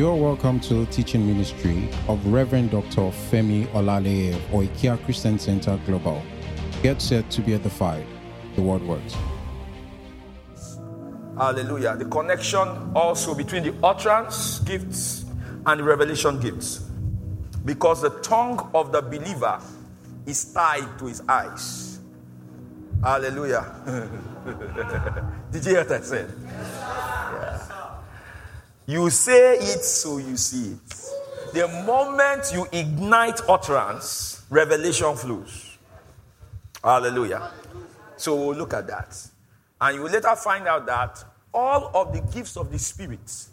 You are welcome to the teaching ministry of Reverend Dr. Femi Olaleye of Oikia Christian Center Global. Get set to be edified. The fire. The word works. Hallelujah. The connection also between the utterance gifts and the revelation gifts. Because the tongue of the believer is tied to his eyes. Hallelujah. Did you hear what I said? You say it, so you see it. The moment you ignite utterance, revelation flows. Hallelujah. So we'll look at that. And you will later find out that all of the gifts of the Spirit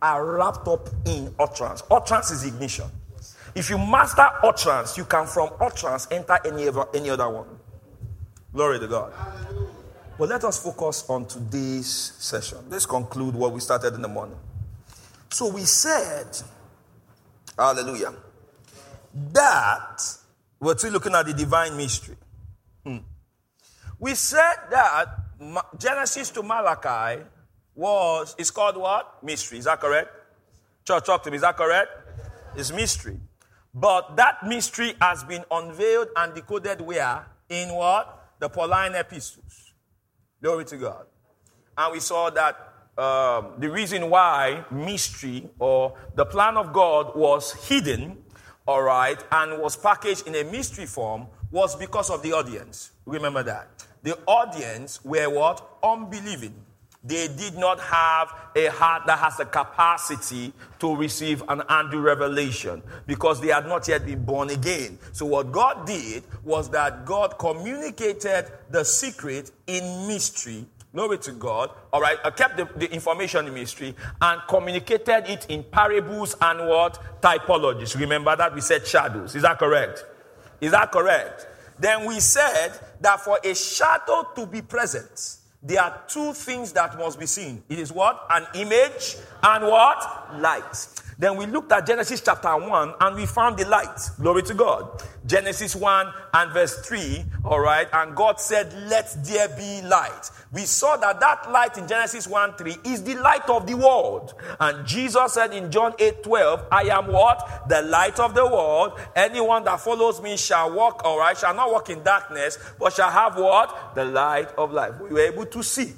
are wrapped up in utterance. Utterance is ignition. If you master utterance, you can from utterance enter any other, any other one. Glory to God. But let us focus on today's session. Let's conclude what we started in the morning. So we said, hallelujah, that we're still looking at the divine mystery. Hmm. We said that Genesis to Malachi was, it's called what? Mystery. Is that correct? Church, talk to me. Is that correct? It's mystery. But that mystery has been unveiled and decoded where? In what? The Pauline epistles. Glory to God. And we saw that um, the reason why mystery or the plan of God was hidden, all right, and was packaged in a mystery form was because of the audience. Remember that. The audience were what? Unbelieving. They did not have a heart that has the capacity to receive an undue revelation because they had not yet been born again. So, what God did was that God communicated the secret in mystery Glory to God. All right. I kept the, the information in mystery and communicated it in parables and what? Typologies. Remember that we said shadows. Is that correct? Is that correct? Then we said that for a shadow to be present, there are two things that must be seen. It is what? An image and what? Light. Then we looked at Genesis chapter 1 and we found the light. Glory to God. Genesis 1 and verse 3, all right, and God said, Let there be light. We saw that that light in Genesis 1 3 is the light of the world. And Jesus said in John 8 12, I am what? The light of the world. Anyone that follows me shall walk, all right, shall not walk in darkness, but shall have what? The light of life. We were able to see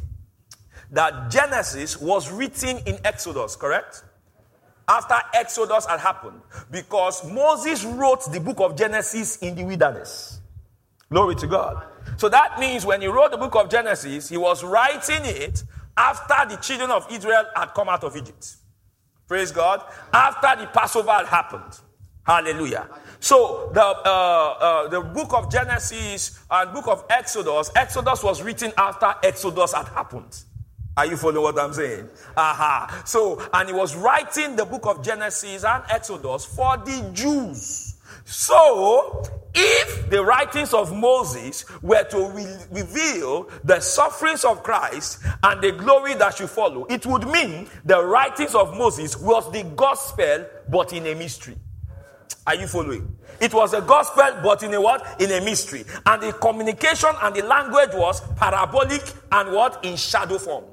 that Genesis was written in Exodus, correct? after Exodus had happened because Moses wrote the book of Genesis in the wilderness. Glory to God. So that means when he wrote the book of Genesis, he was writing it after the children of Israel had come out of Egypt. Praise God. After the Passover had happened. Hallelujah. So the uh, uh, the book of Genesis and book of Exodus, Exodus was written after Exodus had happened. Are you following what I'm saying? Aha. So, and he was writing the book of Genesis and Exodus for the Jews. So, if the writings of Moses were to re- reveal the sufferings of Christ and the glory that should follow, it would mean the writings of Moses was the gospel, but in a mystery. Are you following? It was a gospel, but in a what? In a mystery. And the communication and the language was parabolic and what? In shadow form.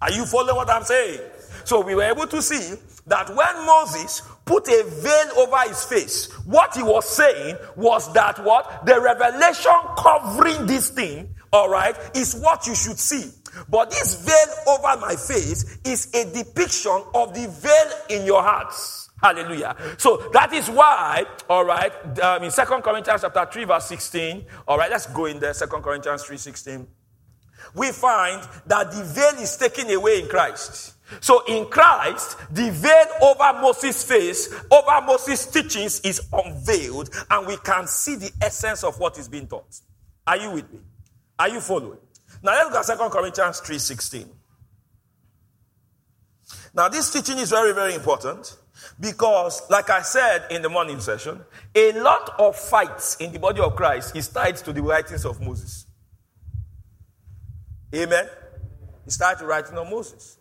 Are you following what I'm saying? So we were able to see that when Moses put a veil over his face, what he was saying was that what? The revelation covering this thing, all right, is what you should see. But this veil over my face is a depiction of the veil in your hearts. Hallelujah. So that is why, all right, um, in Second Corinthians chapter 3, verse 16, all right, let's go in there, Second Corinthians 3, 16 we find that the veil is taken away in Christ. So in Christ, the veil over Moses' face, over Moses' teachings is unveiled, and we can see the essence of what is being taught. Are you with me? Are you following? Now let's go to 2 Corinthians 3:16. Now, this teaching is very, very important because, like I said in the morning session, a lot of fights in the body of Christ is tied to the writings of Moses. Amen. He started writing on Moses.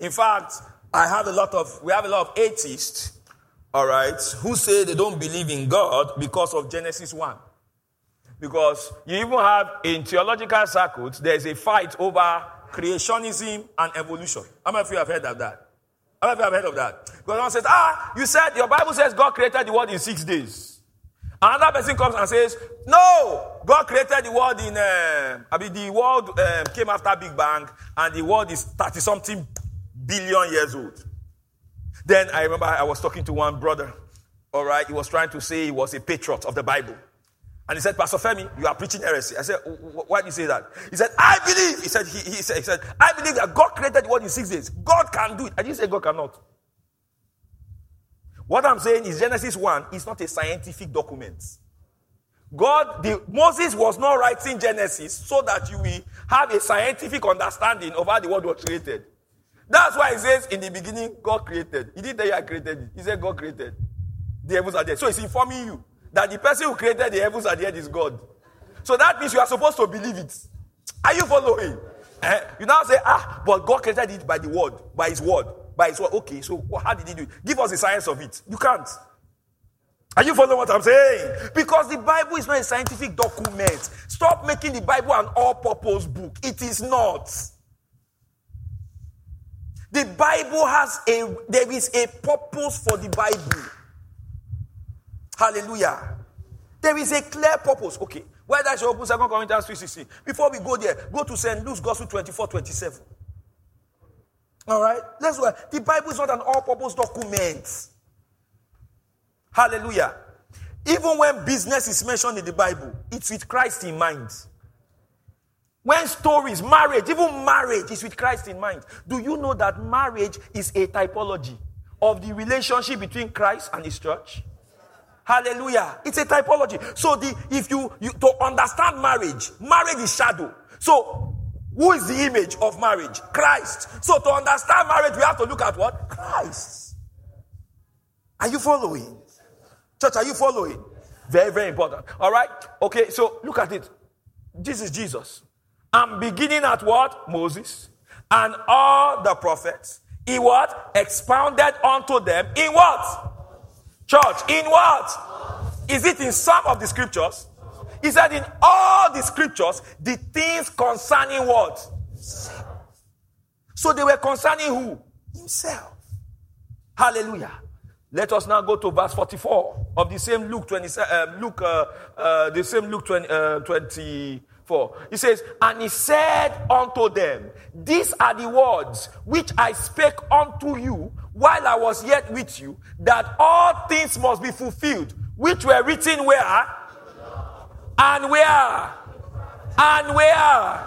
In fact, I have a lot of, we have a lot of atheists, all right, who say they don't believe in God because of Genesis 1. Because you even have in theological circles, there's a fight over creationism and evolution. How many of you have heard of that? How many of you have heard of that? Because one says, ah, you said your Bible says God created the world in six days. Another person comes and says, no, God created the world in, uh, I mean, the world um, came after Big Bang and the world is 30 something billion years old. Then I remember I was talking to one brother, all right, he was trying to say he was a patriot of the Bible. And he said, Pastor Femi, you are preaching heresy. I said, why do you say that? He said, I believe. He said, he, he, said, he said, I believe that God created the world in six days. God can do it. I didn't say God cannot. What I'm saying is Genesis 1 is not a scientific document. God, the, Moses was not writing Genesis so that you will have a scientific understanding of how the world was created. That's why he says in the beginning, God created. He didn't say I created it. He said God created. The heavens are there. So he's informing you that the person who created the heavens and the is God. So that means you are supposed to believe it. Are you following? Eh? You now say, ah, but God created it by the word, by his word, by his word. Okay, so how did he do it? Give us the science of it. You can't. Are you following what I'm saying? Because the Bible is not a scientific document. Stop making the Bible an all purpose book. It is not. The Bible has a, there is a purpose for the Bible. Hallelujah. There is a clear purpose. Okay. Where does you open 2 Corinthians 3.16? Before we go there, go to St. Luke's Gospel 24, 27. All right? Let's go. The Bible is not an all-purpose document. Hallelujah. Even when business is mentioned in the Bible, it's with Christ in mind. When stories, marriage, even marriage is with Christ in mind. Do you know that marriage is a typology of the relationship between Christ and his church? Hallelujah. It's a typology. So the if you, you to understand marriage, marriage is shadow. So who is the image of marriage? Christ. So to understand marriage, we have to look at what? Christ. Are you following? Church, are you following? Very, very important. All right? Okay, so look at it. This is Jesus. I'm beginning at what? Moses. And all the prophets. He what? Expounded unto them in what? Church, in what? Is it in some of the scriptures? He said, in all the scriptures, the things concerning what? So they were concerning who? Himself. Hallelujah. Let us now go to verse 44 of the same Luke 20, uh, Luke, uh, uh, the same Luke 20, uh, 24. He says, And he said unto them, These are the words which I spake unto you while I was yet with you, that all things must be fulfilled, which were written where? And where? And where?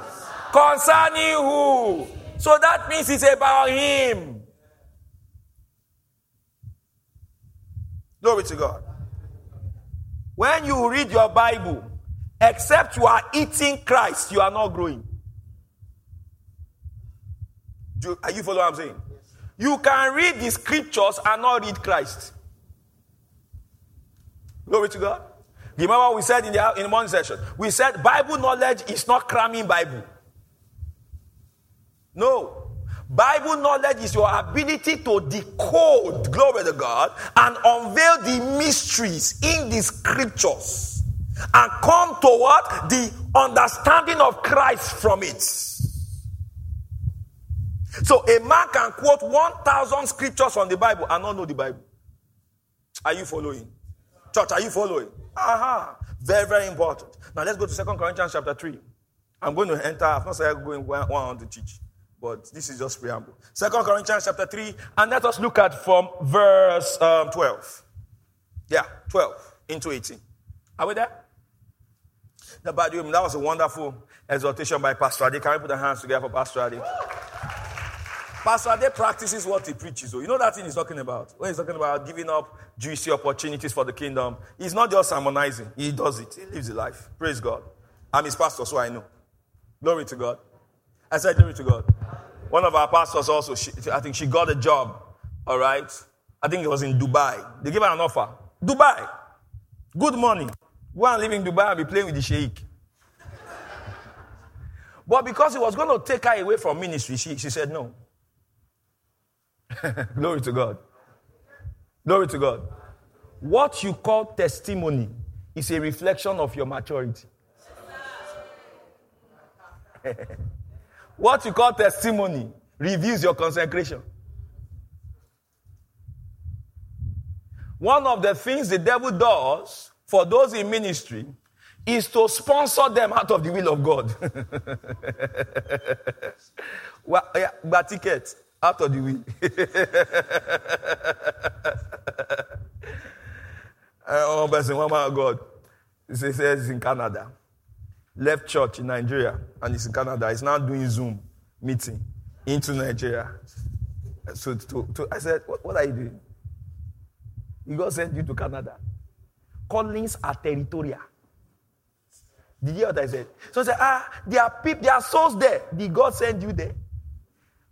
Concerning who? So that means it's about him. Glory to God. When you read your Bible, except you are eating Christ, you are not growing. Do, are you following what I'm saying? You can read the scriptures and not read Christ. Glory to God. Remember what we said in the, in morning session? We said Bible knowledge is not cramming Bible. No. Bible knowledge is your ability to decode, glory to God, and unveil the mysteries in the scriptures and come toward? The understanding of Christ from it. So a man can quote 1,000 scriptures from the Bible and not know the Bible. Are you following? Church, are you following? Aha. Very, very important. Now let's go to Second Corinthians chapter 3. I'm going to enter, I've not said I'm going one on to teach, but this is just preamble. Second Corinthians chapter 3, and let us look at from verse um, 12. Yeah, 12 into 18. Are we there? That was a wonderful exhortation by Pastor Ade. Can we put our hands together for Pastor Ade? Pastor Ade practices what he preaches. You know that thing he's talking about. When he's talking about giving up juicy opportunities for the kingdom, he's not just harmonizing. He does it. He lives the life. Praise God. I'm his pastor, so I know. Glory to God. I said glory to God. One of our pastors also, she, I think she got a job. All right. I think it was in Dubai. They gave her an offer. Dubai. Good money. Go and live in Dubai and be playing with the sheikh. but because he was going to take her away from ministry, she, she said no. Glory to God. Glory to God. What you call testimony is a reflection of your maturity. what you call testimony reveals your consecration. One of the things the devil does for those in ministry is to sponsor them out of the will of God. but ticket out of the uh, one person, one man of God, he says he's in Canada, left church in Nigeria, and he's in Canada. He's now doing Zoom meeting into Nigeria. So to, to, I said, what, what are you doing? He got sent you to Canada. Callings are territorial. Did you hear what I said? So I said, ah, there are people, there are souls there. Did God send you there?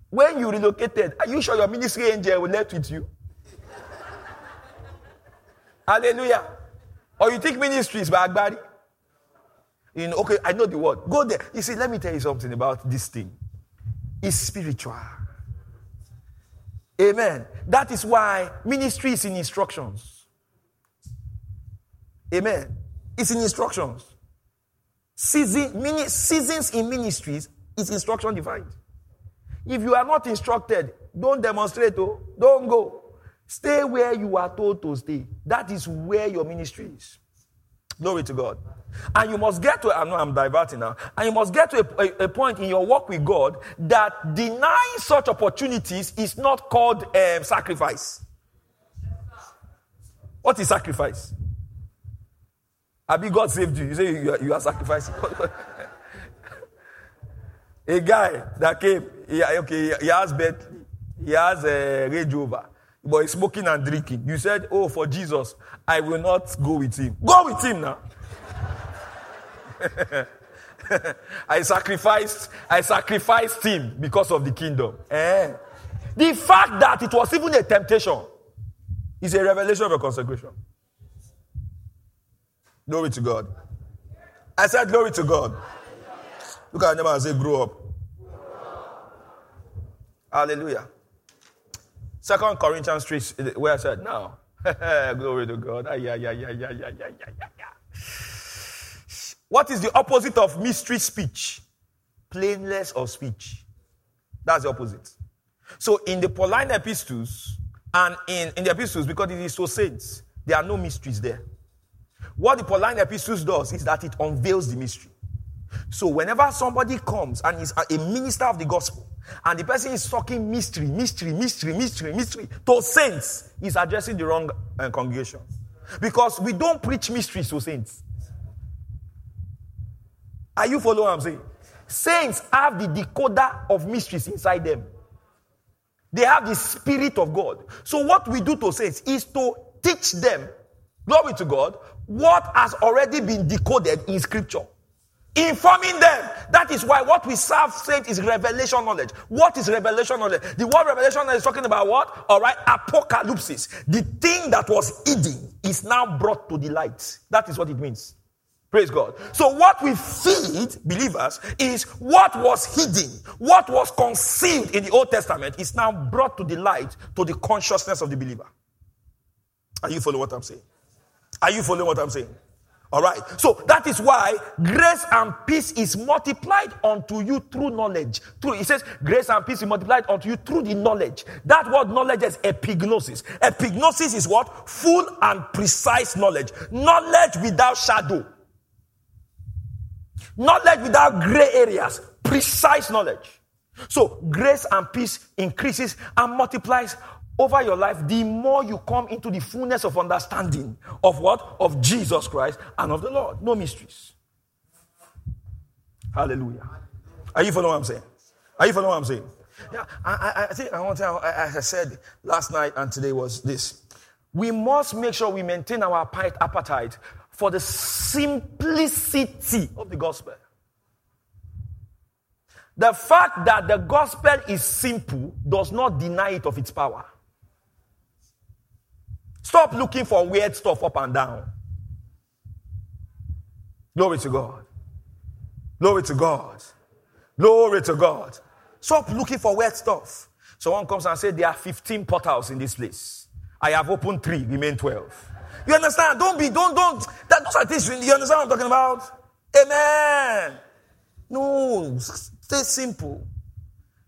When you relocated, are you sure your ministry angel will left with you? Hallelujah. Or you think ministry is Agbari? You know, okay, I know the word. Go there. You see, let me tell you something about this thing. It's spiritual. Amen. That is why ministry is in instructions. Amen. It's in instructions. Season, mini, seasons in ministries is instruction defined. If you are not instructed, don't demonstrate, oh, don't go. Stay where you are told to stay. That is where your ministry is. Glory to God. And you must get to, I know I'm diverting now, and you must get to a, a, a point in your work with God that denying such opportunities is not called um, sacrifice. What is sacrifice? Abi God saved you. You say you are, you are sacrificing. a guy that came, he, okay, he has bed, he has a Range Rover, but he's smoking and drinking. You said, Oh, for Jesus, I will not go with him. Go with him now. I sacrificed, I sacrificed him because of the kingdom. Eh? The fact that it was even a temptation is a revelation of a consecration. Glory to God. I said, Glory to God. Look at them and say, Grow up. Hallelujah. Second Corinthians 3, where I said, Now, glory to God. yeah, yeah, yeah, yeah, yeah, yeah, yeah. What is the opposite of mystery speech? Plainness of speech. That's the opposite. So in the Pauline epistles and in, in the epistles, because it is so saints, there are no mysteries there. What the Pauline epistles does is that it unveils the mystery. So whenever somebody comes and is a minister of the gospel, and the person is talking mystery, mystery, mystery, mystery, mystery to saints, he's addressing the wrong uh, congregation. Because we don't preach mysteries to saints. Are you following what I'm saying? Saints have the decoder of mysteries inside them. They have the Spirit of God. So, what we do to saints is to teach them, glory to God, what has already been decoded in Scripture. Informing them. That is why what we serve saints is revelation knowledge. What is revelation knowledge? The word revelation is talking about what? All right, apocalypse. The thing that was hidden is now brought to the light. That is what it means. Praise God. So what we feed believers is what was hidden, what was concealed in the Old Testament is now brought to the light to the consciousness of the believer. Are you following what I'm saying? Are you following what I'm saying? All right. So that is why grace and peace is multiplied unto you through knowledge. Through it says grace and peace is multiplied unto you through the knowledge. That word knowledge is epignosis. Epignosis is what? Full and precise knowledge. Knowledge without shadow. Knowledge without gray areas, precise knowledge. So grace and peace increases and multiplies over your life the more you come into the fullness of understanding of what? Of Jesus Christ and of the Lord. No mysteries. Hallelujah. Are you following what I'm saying? Are you following what I'm saying? Yeah, I, I, I think I want to, I said last night and today was this. We must make sure we maintain our appetite for the simplicity of the gospel. The fact that the gospel is simple does not deny it of its power. Stop looking for weird stuff up and down. Glory to God. Glory to God. Glory to God. Stop looking for weird stuff. Someone comes and says, There are 15 portals in this place. I have opened three, remain 12. You understand? Don't be, don't, don't. That, those are things, you understand what I'm talking about? Amen. No, stay simple.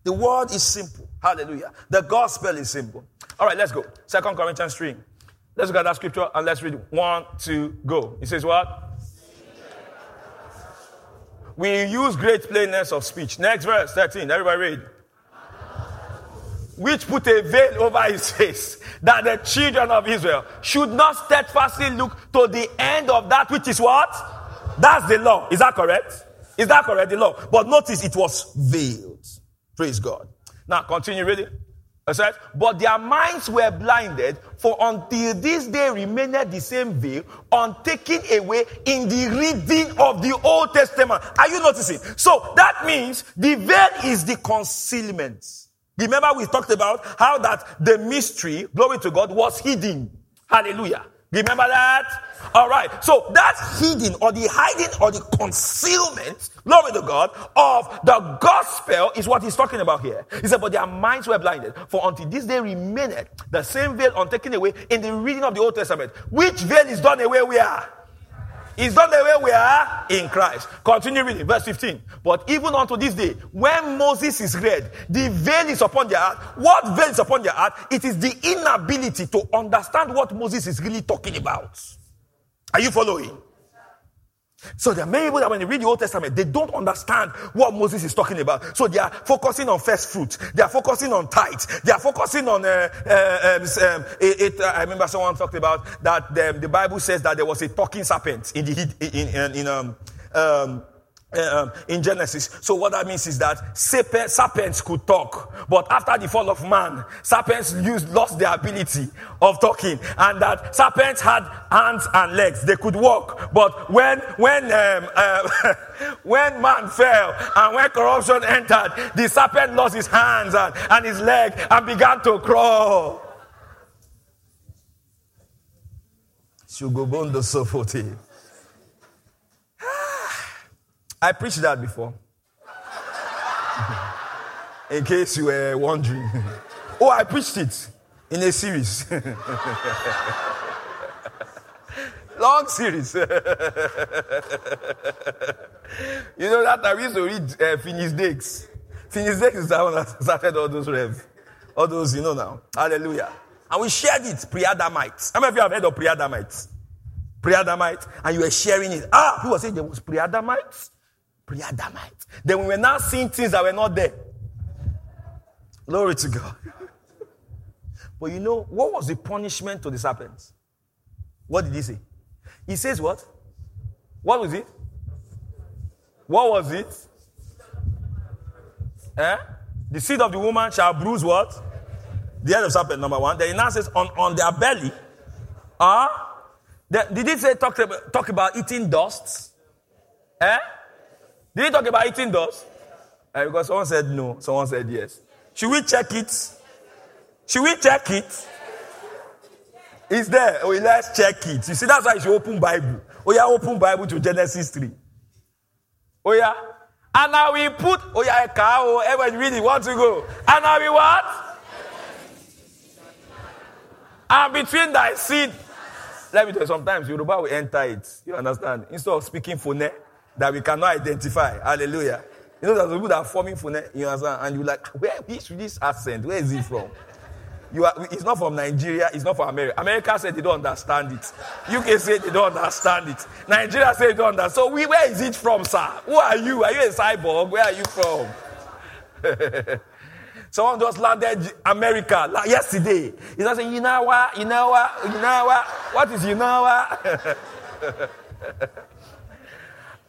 The word is simple. Hallelujah. The gospel is simple. All right, let's go. Second Corinthians 3. Let's look at that scripture and let's read one, two, go. It says what? We use great plainness of speech. Next verse, 13. Everybody read. Which put a veil over his face, that the children of Israel should not steadfastly look to the end of that which is what? That's the law. Is that correct? Is that correct? The law. But notice it was veiled. Praise God. Now continue reading. But their minds were blinded, for until this day remained the same veil, untaken away in the reading of the Old Testament. Are you noticing? So that means the veil is the concealment. Remember, we talked about how that the mystery, glory to God, was hidden. Hallelujah. Remember that? All right. So that hidden or the hiding or the concealment, glory to God, of the gospel is what he's talking about here. He said, but their minds were blinded. For until this day remained the same veil untaken away in the reading of the Old Testament. Which veil is done away we are? Is not the way we are in Christ. Continue reading, verse 15. But even unto this day, when Moses is read, the veil is upon their heart. What veil is upon their heart? It is the inability to understand what Moses is really talking about. Are you following? So there are many people that when they read the Old Testament, they don't understand what Moses is talking about. So they are focusing on first fruit. They are focusing on tithes. They are focusing on. Uh, uh, um, um it, it, uh, I remember someone talked about that. The, the, Bible says that there was a talking serpent in the in, in, in um, um, um, in Genesis. So what that means is that serpents could talk, but after the fall of man, serpents used, lost their ability of talking, and that serpents had hands and legs; they could walk. But when when um, uh, when man fell and when corruption entered, the serpent lost his hands and, and his leg and began to crawl. Shugobondo Sofoti. I preached that before. in case you were wondering. oh, I preached it in a series. Long series. you know that I used to read uh, Finis Dakes. Finis Dakes is the one that started all those revs. All those, you know now. Hallelujah. And we shared it, pre-Adamites. How many of you have heard of pre-Adamites? Pre-Adamites, and you were sharing it. Ah, who was saying there was pre-Adamites? Pre-Adamite. Then we were now seeing things that were not there. Glory to God. but you know, what was the punishment to the serpents? What did he say? He says what? What was it? What was it? Eh? The seed of the woman shall bruise what? The head of serpent, number one. Then he now says, on, on their belly. Ah? Did he say talk, talk about eating dust? Eh? Did he talk about eating dust? Uh, because someone said no, someone said yes. Should we check it? Should we check it? It's there. Oh, let's check it. You see, that's why you should open Bible. Oh, yeah, open Bible to Genesis 3. Oh, yeah. And now we put, oh, yeah, cow. Everyone really want to go. And now we what? And between thy seed, let me tell you, sometimes Yoruba will enter it. You understand? Instead of speaking for that we cannot identify. Hallelujah. You know, there's people that are forming for you understand, and you're like, where is this accent? Where is he from? You are, it's not from Nigeria, it's not from America. America said they don't understand it. UK said they don't understand it. Nigeria said they don't understand. So we, where is it from, sir? Who are you? Are you a cyborg? Where are you from? Someone just landed America like yesterday. He's not saying, you know what, you know what, you know what? What is you know what?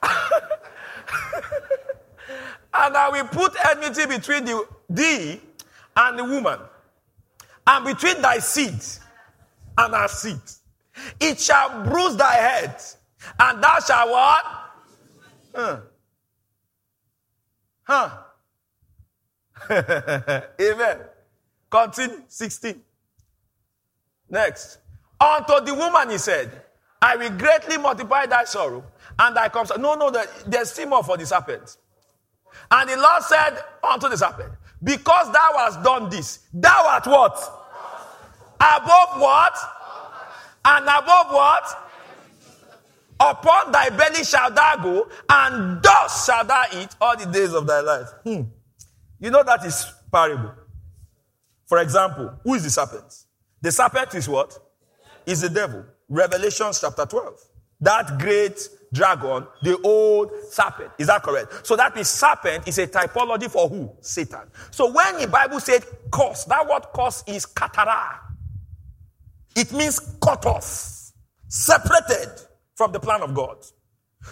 and I will put enmity between the, thee and the woman, and between thy seed and her seed. It shall bruise thy head, and thou shalt what? Huh. Huh. Amen. Continue. 16. Next. Unto the woman he said, I will greatly multiply thy sorrow and thy comes. No, no, there's still more for the serpent. And the Lord said unto the serpent, Because thou hast done this, thou art what? Above what? And above what? Upon thy belly shall thou go, and thus shall thou eat all the days of thy life. Hmm. You know that is parable. For example, who is the serpent? The serpent is what? is the devil. Revelation chapter 12. That great dragon, the old serpent. Is that correct? So that means serpent is a typology for who? Satan. So when the Bible said curse, that word curse is katara. It means cut off, separated from the plan of God.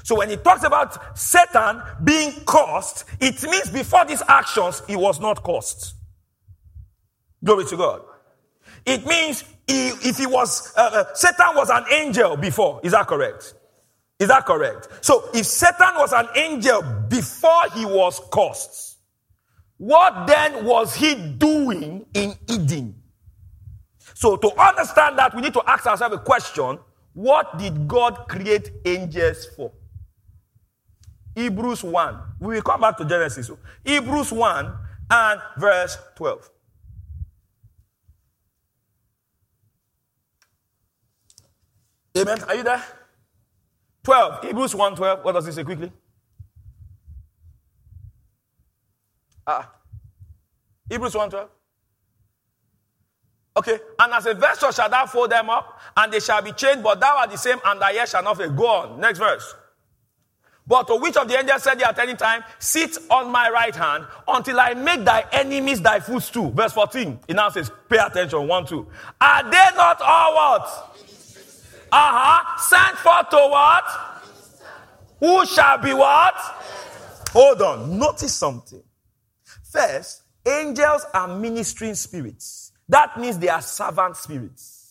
So when he talks about Satan being cursed, it means before these actions, he was not cursed. Glory to God. It means he, if he was, uh, uh, Satan was an angel before. Is that correct? Is that correct? So if Satan was an angel before he was cursed, what then was he doing in Eden? So to understand that, we need to ask ourselves a question. What did God create angels for? Hebrews 1. We will come back to Genesis. Hebrews 1 and verse 12. Amen. Are you there? 12. Hebrews 1 12. What does it say quickly? Ah. Hebrews 1 12. Okay. And as a vessel shall thou fold them up, and they shall be chained, but thou art the same, and thy ear shall not fail. Go on. Next verse. But to which of the angels said he at any time, Sit on my right hand until I make thy enemies thy footstool. Verse 14. It now says, Pay attention. 1 2. Are they not all what? Uh-huh. Sent forth to what? Who shall be what? Hold on. Notice something. First, angels are ministering spirits. That means they are servant spirits.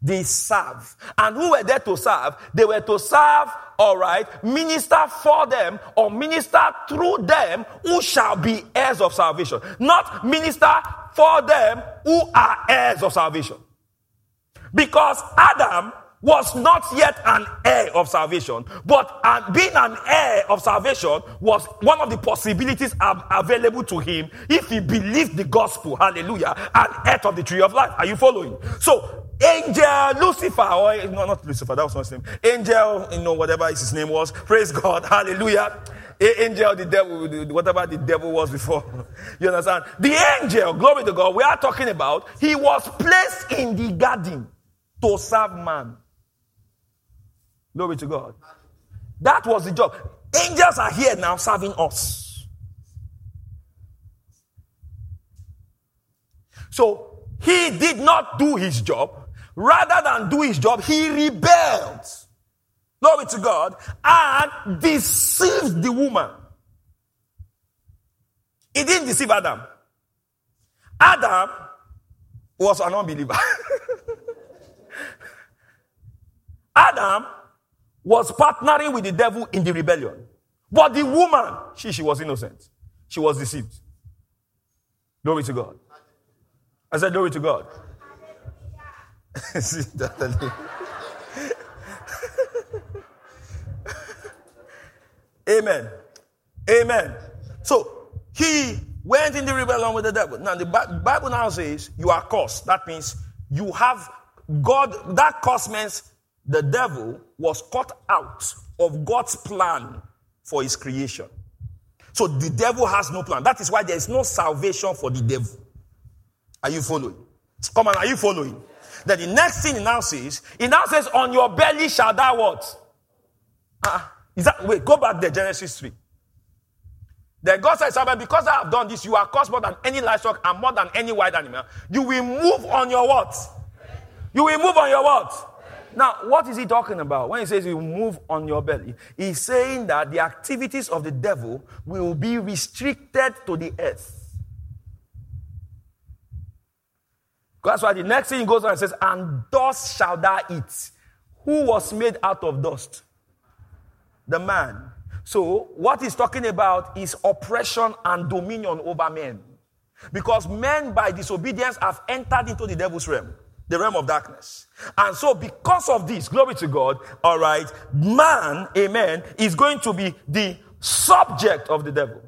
They serve. And who were there to serve? They were to serve, all right, minister for them or minister through them who shall be heirs of salvation. Not minister for them who are heirs of salvation. Because Adam was not yet an heir of salvation, but being an heir of salvation was one of the possibilities available to him if he believed the gospel, hallelujah, and ate of the tree of life. Are you following? So, angel Lucifer, or no, not Lucifer, that was not his name. Angel, you know, whatever his name was, praise God, hallelujah. Angel, the devil, whatever the devil was before. You understand? The angel, glory to God, we are talking about, he was placed in the garden to serve man. Glory to God. That was the job. Angels are here now serving us. So he did not do his job. Rather than do his job, he rebelled. Glory to God. And deceived the woman. He didn't deceive Adam. Adam was an unbeliever. Adam was partnering with the devil in the rebellion. But the woman, she, she was innocent. She was deceived. Glory to God. I said, Glory to God. Amen. Amen. So he went in the rebellion with the devil. Now the Bible now says you are cursed. That means you have God. That curse means the devil was cut out of God's plan for his creation. So the devil has no plan. That is why there is no salvation for the devil. Are you following? Come on, are you following? Then the next thing he now says, he now says, On your belly shall thou what? Uh, is that wait, go back there, Genesis 3. Then God says, because I have done this, you are cost more than any livestock and more than any wild animal. You will move on your what? You will move on your what? Now, what is he talking about when he says you move on your belly? He's saying that the activities of the devil will be restricted to the earth. That's why the next thing he goes on and says, And dust shall thou eat. Who was made out of dust? The man. So, what he's talking about is oppression and dominion over men. Because men, by disobedience, have entered into the devil's realm the realm of darkness. And so, because of this, glory to God, all right, man, amen, is going to be the subject of the devil.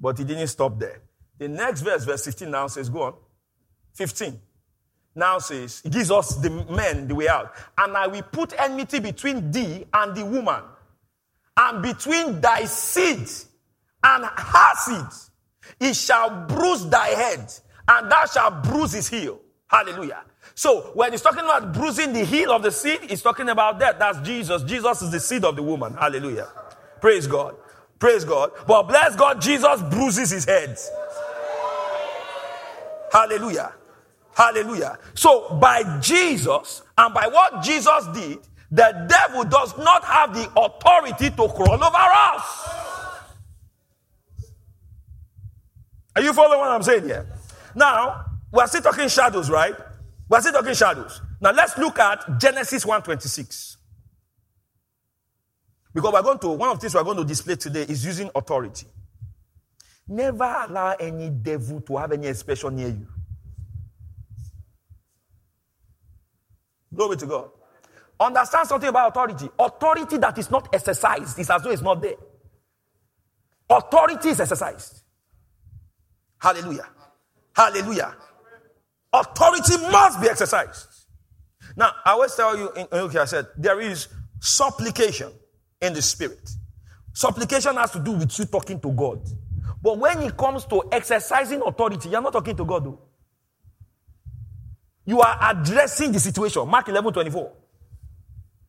But he didn't stop there. The next verse, verse 15, now says, Go on. 15 now says, it gives us the men the way out. And I will put enmity between thee and the woman, and between thy seed and her seed. He shall bruise thy head, and thou shalt bruise his heel. Hallelujah. So when he's talking about bruising the heel of the seed, he's talking about that. That's Jesus. Jesus is the seed of the woman. Hallelujah. Praise God. Praise God. But bless God, Jesus bruises his head. Hallelujah. Hallelujah. So by Jesus and by what Jesus did, the devil does not have the authority to crawl over us. Are you following what I'm saying here? Now, we're still talking shadows, right? We're still talking shadows. Now let's look at Genesis 1:26. Because we're going to, one of the things we're going to display today is using authority. Never allow any devil to have any expression near you. Glory to God. Understand something about authority. Authority that is not exercised is as though it's not there. Authority is exercised. Hallelujah. Hallelujah. Authority must be exercised. Now, I always tell you, in, okay, I said, there is supplication in the spirit. Supplication has to do with you talking to God. But when it comes to exercising authority, you're not talking to God, though. You are addressing the situation. Mark 11 24.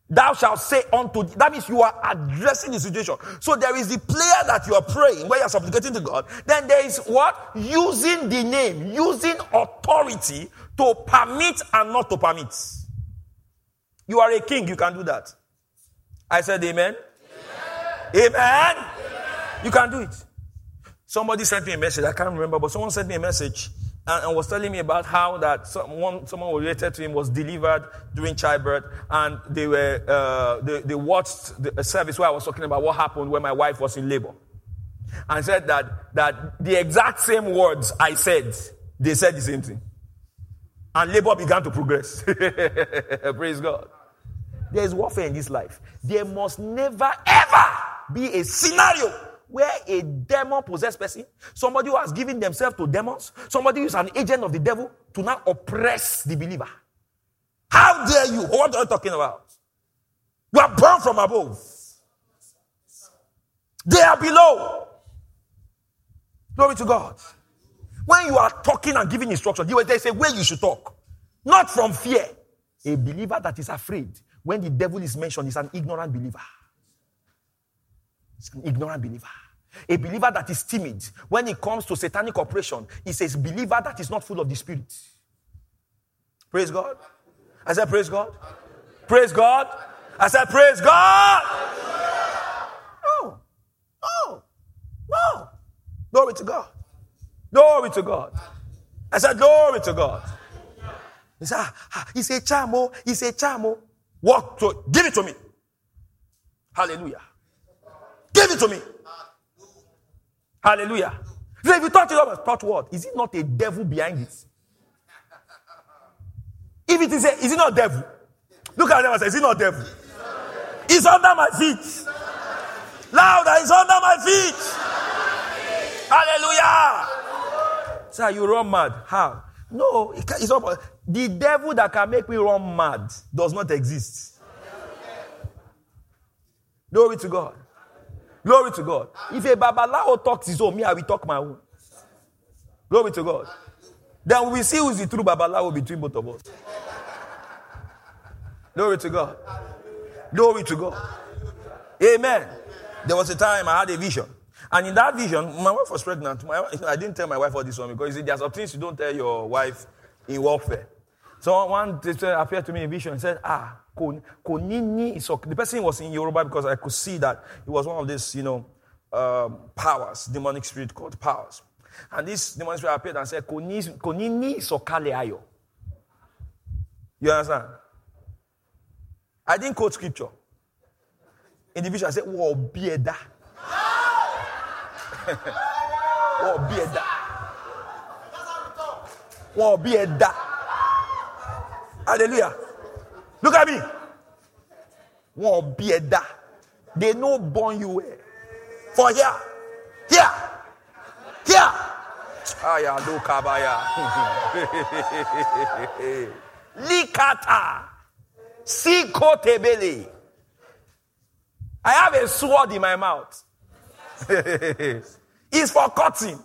Thou shalt say unto that means you are addressing the situation. So there is the prayer that you are praying where you are supplicating to God. Then there is what? Using the name, using authority to permit and not to permit. You are a king, you can do that. I said amen. Amen. amen. amen. You can do it. Somebody sent me a message. I can't remember, but someone sent me a message and, was telling me about how that someone, someone related to him was delivered during childbirth, and they were uh, they, they watched the service where I was talking about what happened when my wife was in labor, and said that that the exact same words I said, they said the same thing, and labor began to progress. Praise God. There is warfare in this life. There must never ever be a scenario where a demon possessed person, somebody who has given themselves to demons, somebody who is an agent of the devil to now oppress the believer. How dare you? What are you talking about? You are born from above. They are below. Glory to God. When you are talking and giving instruction, they say where you should talk. Not from fear. A believer that is afraid when the devil is mentioned is an ignorant believer. It's an ignorant believer. A believer that is timid when it comes to satanic operation is a believer that is not full of the spirit. Praise God. I said, Praise God. Praise God. I said, Praise God. Oh, oh, no. Glory to God. Glory to God. I said, Glory to God. He said, ah, He's a chamo. He's a chamo. What? To, give it to me. Hallelujah. Give it to me. Hallelujah. So if you touch it up, touch what? Is it not a devil behind it? If it is a, is it not devil? Look at them and say, is it not devil? It's under my feet. Louder, it's under my feet. Hallelujah. Sir, you run mad. How? No, it's not. The devil that can make me run mad does not exist. Glory to God. Glory to God. If a Babalawo talks his own, me, I will talk my own. Glory to God. Then we will see who's the true Babalawo between both of us. Glory to God. Glory to God. Amen. There was a time I had a vision. And in that vision, my wife was pregnant. My, I didn't tell my wife all this one because there are some things you don't tell your wife in warfare. So one appeared to me in vision and said, Ah, Konini is the person was in Yoruba because I could see that it was one of these, you know, um, powers, demonic spirit called powers. And this demonic spirit appeared and said, Konini sokale ayo. You understand? I didn't quote scripture. In the vision, I said, Wo bieda. Wo bieda. Wo bieda. Hallelujah. Look at me. Won't be da. They no born you well. For here. Here. Here. Ah, Aya do kabaya. Likata. Sikotebele. I have a sword in my mouth. it's for cutting.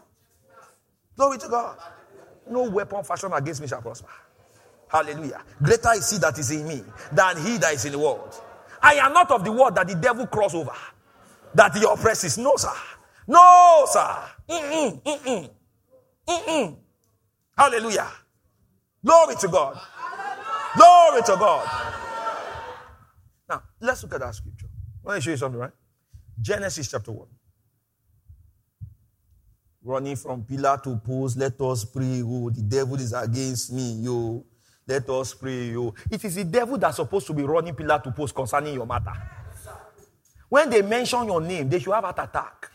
Glory to God. No weapon fashioned against me shall prosper. Hallelujah. Greater is he that is in me than he that is in the world. I am not of the world that the devil cross over, that he oppresses. No, sir. No, sir. Mm-mm, mm-mm, mm-mm. Hallelujah. Glory to God. Glory to God. Now, let's look at that scripture. Let me show you something, right? Genesis chapter 1. Running from pillar to post, let us pray. Oh, the devil is against me, yo. Let us pray, you. It is the devil that's supposed to be running pillar to post concerning your matter. When they mention your name, they should have an attack.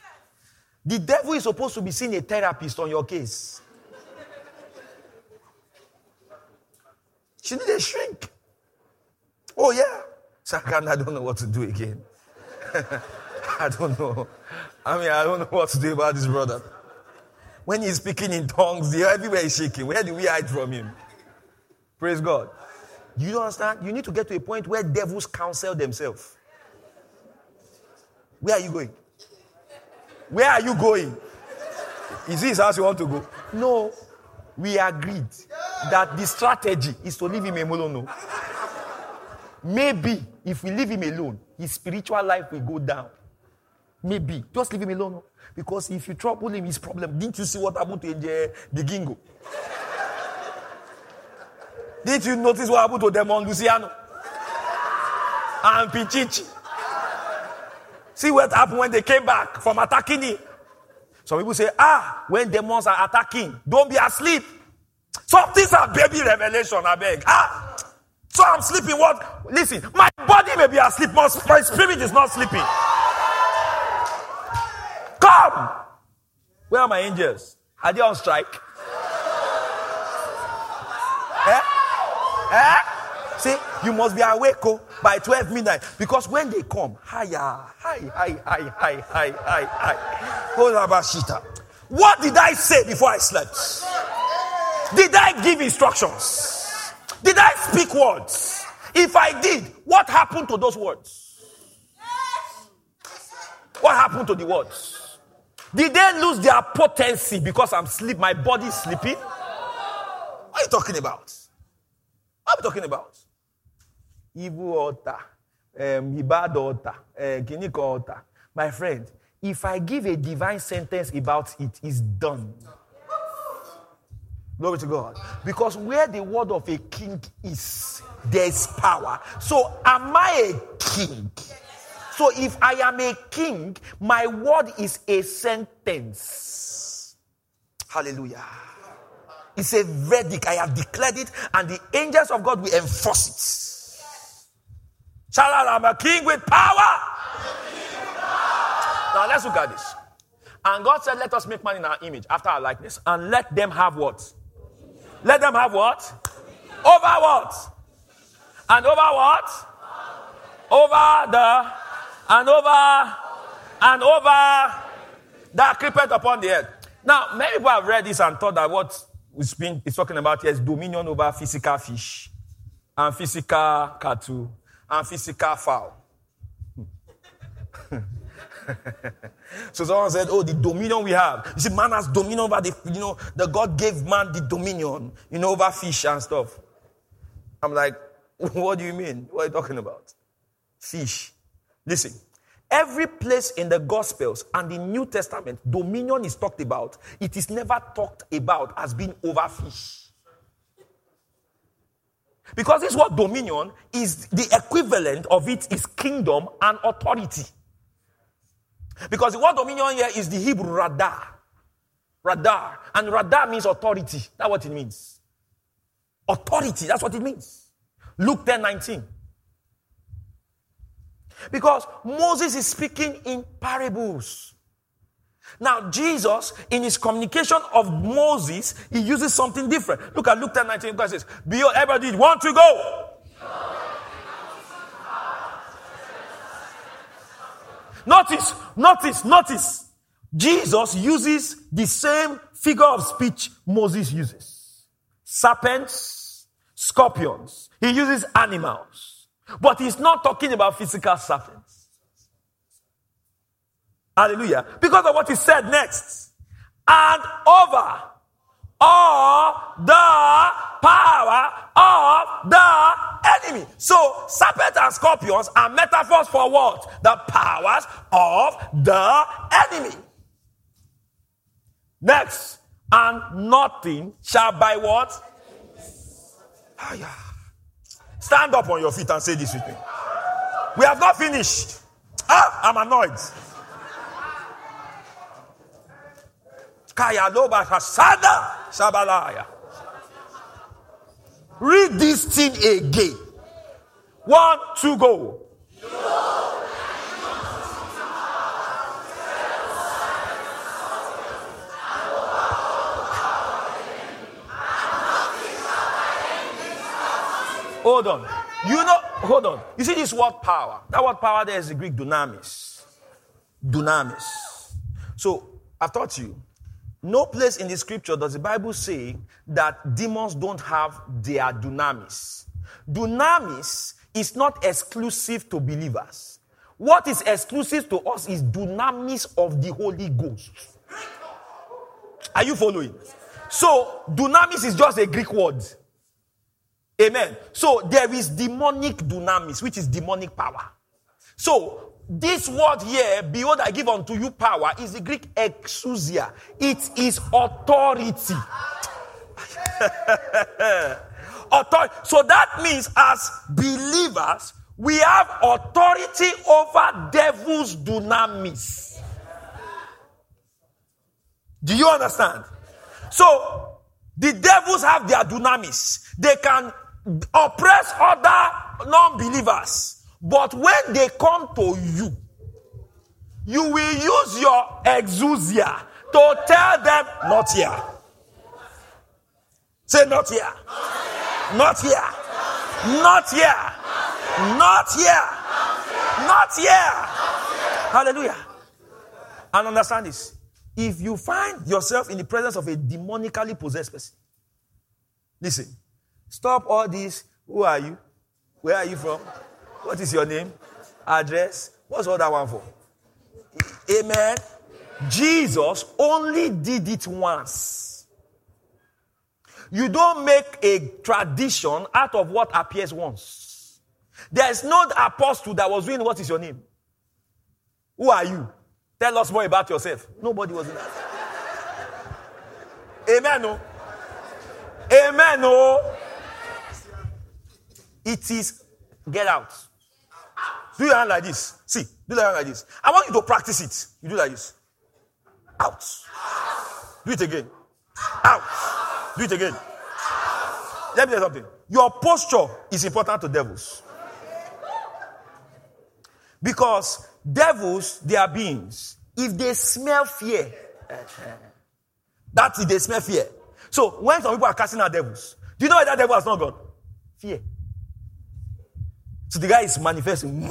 The devil is supposed to be seeing a therapist on your case. She a shrink. Oh, yeah. Second, I don't know what to do again. I don't know. I mean, I don't know what to do about this brother. When he's speaking in tongues, everywhere is shaking. Where do we hide from him? Praise God. You don't understand? You need to get to a point where devils counsel themselves. Where are you going? Where are you going? Is this house you want to go? No. We agreed that the strategy is to leave him alone. No. Maybe if we leave him alone, his spiritual life will go down. Maybe. Just leave him alone. No? Because if you trouble him, his problem. Didn't you see what happened to the Gingo? Didn't you notice what happened to Demon Luciano? And Pichichi? See what happened when they came back from attacking him. Some people say, ah, when demons are attacking, don't be asleep. Some things are baby revelation, I beg. Ah, so I'm sleeping. What? Listen, my body may be asleep, but my spirit is not sleeping. Come! Where are my angels? Are they on strike? Eh? See, you must be awake oh, by 12 midnight because when they come, higher, high, high, high, high, high, high, high. What did I say before I slept? Did I give instructions? Did I speak words? If I did, what happened to those words? What happened to the words? Did they lose their potency because I'm sleep? My body's sleeping? What are you talking about? What are you talking about? Evil altar, um, bad altar, uh, altar. My friend, if I give a divine sentence about it, it's done. Glory to God. Because where the word of a king is, there's power. So, am I a king? So, if I am a king, my word is a sentence. Hallelujah. It's a verdict. I have declared it, and the angels of God will enforce it. Shout I'm a king with power. Now, let's look at this. And God said, Let us make man in our image, after our likeness, and let them have what? Let them have what? Over what? And over what? Over the and over and over that creepeth upon the earth. Now, many people have read this and thought that what is talking about here is dominion over physical fish and physical cattle and physical fowl. so someone said, Oh, the dominion we have. You see, man has dominion over the, you know, the God gave man the dominion, you know, over fish and stuff. I'm like, what do you mean? What are you talking about? Fish. Listen, every place in the Gospels and the New Testament, dominion is talked about. It is never talked about as being over fish. Because this word dominion is the equivalent of it is kingdom and authority. Because the word dominion here is the Hebrew radah. Radah. And radah means authority. That's what it means. Authority. That's what it means. Luke 10 19. Because Moses is speaking in parables. Now, Jesus, in his communication of Moses, he uses something different. Look at Luke 10 19. God says, Behold, everybody want to go. Notice, notice, notice. Jesus uses the same figure of speech Moses uses serpents, scorpions. He uses animals. But he's not talking about physical serpents. Hallelujah. Because of what he said next. And over all the power of the enemy. So, serpents and scorpions are metaphors for what? The powers of the enemy. Next, and nothing shall by what? Ah, Stand up on your feet and say this with me. We have not finished. Ah, I'm annoyed. Read this thing again. One, two, go. Hold on. You know, hold on. You see this word power. That word power there is the Greek dunamis. Dunamis. So I've taught you. No place in the scripture does the Bible say that demons don't have their dunamis. Dunamis is not exclusive to believers. What is exclusive to us is dunamis of the Holy Ghost. Are you following? So, dunamis is just a Greek word. Amen. So there is demonic dunamis, which is demonic power. So this word here, behold, I give unto you power, is the Greek exousia. It is authority. authority. So that means, as believers, we have authority over devil's dunamis. Do you understand? So the devils have their dunamis. They can oppress other non believers. But when they come to you, you will use your exousia to tell them, not here. Say, not here. Not here. Not here. Not here. Not here. Hallelujah. And understand this. If you find yourself in the presence of a demonically possessed person, listen, Stop all this. Who are you? Where are you from? What is your name? Address? What's all that one for? Amen. Jesus only did it once. You don't make a tradition out of what appears once. There's no apostle that was doing what is your name? Who are you? Tell us more about yourself. Nobody was in that. Amen. No. Amen. No. It is get out. Do your hand like this. See, do your hand like this. I want you to practice it. You do like this. Out. Do it again. Out. Do it again. Let me tell you something. Your posture is important to devils. Because devils, they are beings. If they smell fear, that's if they smell fear. So when some people are casting out devils, do you know why that devil has not gone? Fear. So the guy is manifesting.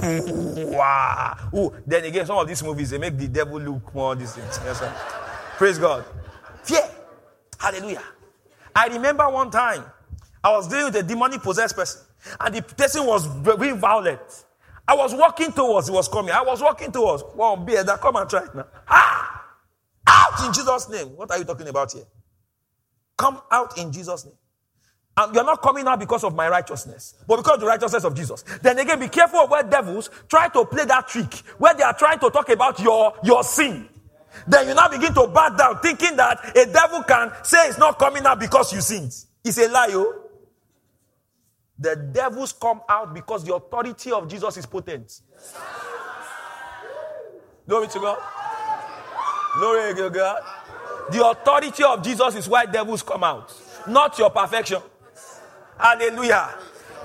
Wow. Ooh, then again, some of these movies they make the devil look more thing. Yes, sir. Praise God. Fear. Hallelujah. I remember one time I was dealing with a demonic possessed person, and the person was being violent. I was walking towards, he was coming. I was walking towards. One beer that come and try it now. Ah! Out in Jesus' name. What are you talking about here? Come out in Jesus' name. And you're not coming out because of my righteousness, but because of the righteousness of Jesus. Then again, be careful of where devils try to play that trick, where they are trying to talk about your, your sin. Then you now begin to back down, thinking that a devil can say it's not coming out because you sinned. It's a lie, oh. The devils come out because the authority of Jesus is potent. Glory to God. Glory to God. The authority of Jesus is why devils come out, not your perfection. Hallelujah.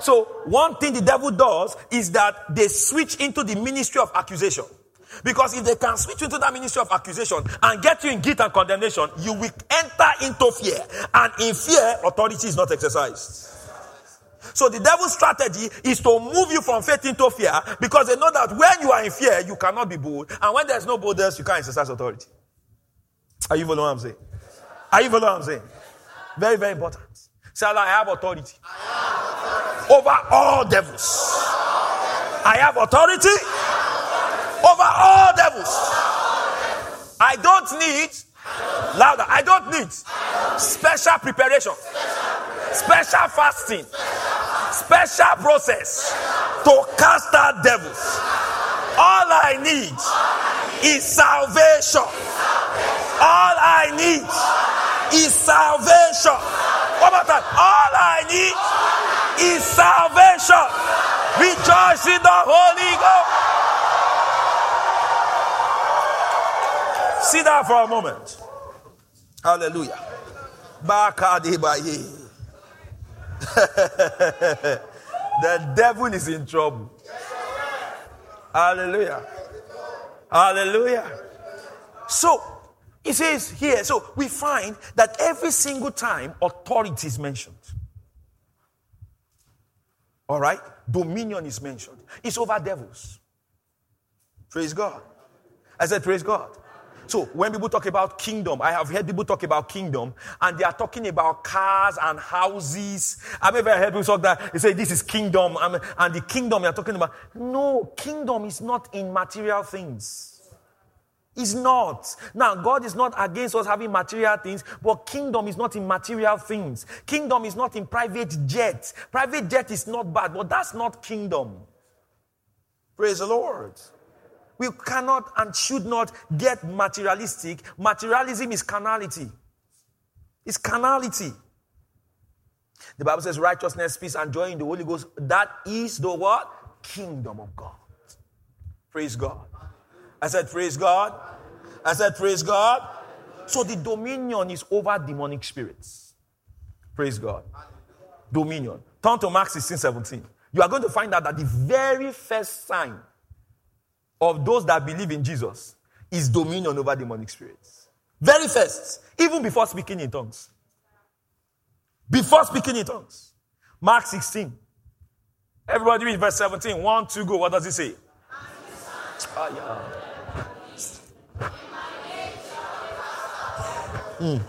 So, one thing the devil does is that they switch into the ministry of accusation. Because if they can switch into that ministry of accusation and get you in guilt and condemnation, you will enter into fear. And in fear, authority is not exercised. So the devil's strategy is to move you from faith into fear because they know that when you are in fear, you cannot be bold. And when there's no boldness, you can't exercise authority. Are you following what I'm saying? Are you following what I'm saying? Very, very important. Say, I have authority, over all devils. I have authority over all devils. I don't need louder. I don't need special preparation, special fasting, Special process to cast out devils. All I need is salvation. All I need is salvation. One more time. All I need is salvation. Rejoice in the Holy Ghost. Sit down for a moment. Hallelujah. the devil is in trouble. Hallelujah. Hallelujah. So, it says here, so we find that every single time authority is mentioned. All right? Dominion is mentioned. It's over devils. Praise God. I said, Praise God. So when people talk about kingdom, I have heard people talk about kingdom, and they are talking about cars and houses. I've ever heard people talk that they say this is kingdom, and the kingdom you're talking about. No, kingdom is not in material things. It's not. Now, God is not against us having material things, but kingdom is not in material things. Kingdom is not in private jet. Private jet is not bad, but that's not kingdom. Praise the Lord. We cannot and should not get materialistic. Materialism is carnality. It's carnality. The Bible says righteousness, peace, and joy in the Holy Ghost. That is the what? Kingdom of God. Praise God. I said, Praise God. I said, Praise God. So the dominion is over demonic spirits. Praise God. Dominion. Turn to Mark 16 17. You are going to find out that the very first sign of those that believe in Jesus is dominion over demonic spirits. Very first, even before speaking in tongues. Before speaking in tongues. Mark 16. Everybody read verse 17. One, two, go. What does it say? Ah, yeah. Mm.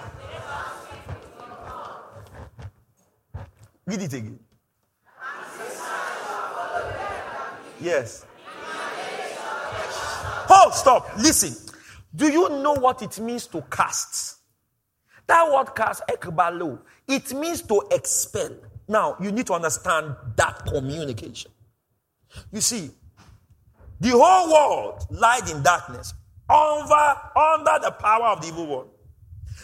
Read it again. Yes. Oh, stop. Listen. Do you know what it means to cast? That word cast, ekbalo, it means to expel. Now, you need to understand that communication. You see, the whole world lied in darkness under, under the power of the evil one.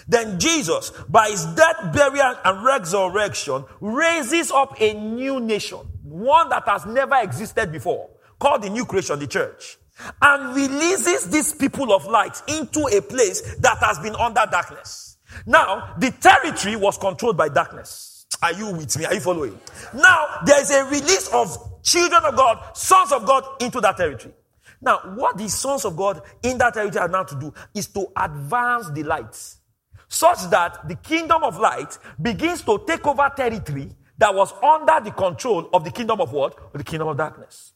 Then Jesus, by his death, burial, and resurrection, raises up a new nation, one that has never existed before, called the new creation, the church and releases these people of light into a place that has been under darkness. Now, the territory was controlled by darkness. Are you with me? Are you following? Now, there is a release of children of God, sons of God into that territory. Now, what the sons of God in that territory are now to do is to advance the light such that the kingdom of light begins to take over territory that was under the control of the kingdom of what? The kingdom of darkness.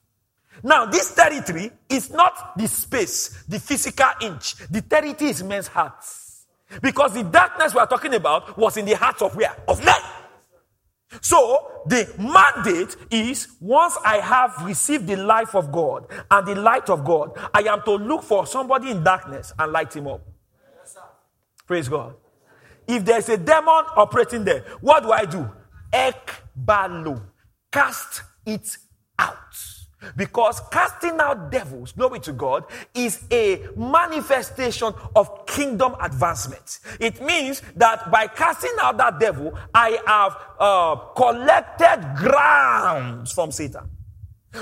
Now, this territory is not the space, the physical inch. The territory is men's hearts. Because the darkness we are talking about was in the hearts of where? Of men. So, the mandate is once I have received the life of God and the light of God, I am to look for somebody in darkness and light him up. Praise God. If there's a demon operating there, what do I do? Ekbalo. Cast it out. Because casting out devils, glory to God, is a manifestation of kingdom advancement. It means that by casting out that devil, I have uh, collected grounds from Satan.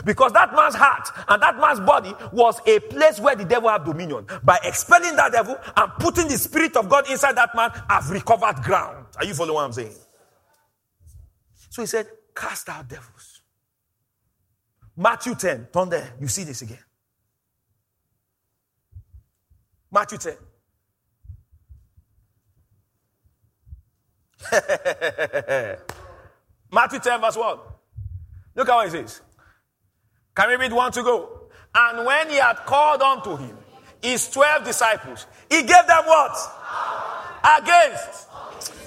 Because that man's heart and that man's body was a place where the devil had dominion. By expelling that devil and putting the spirit of God inside that man, I've recovered ground. Are you following what I'm saying? So he said, Cast out devils. Matthew 10, turn there, you see this again. Matthew 10. Matthew 10, verse 1. Look how it says. Can we read one to go? And when he had called unto him his 12 disciples, he gave them what? Against.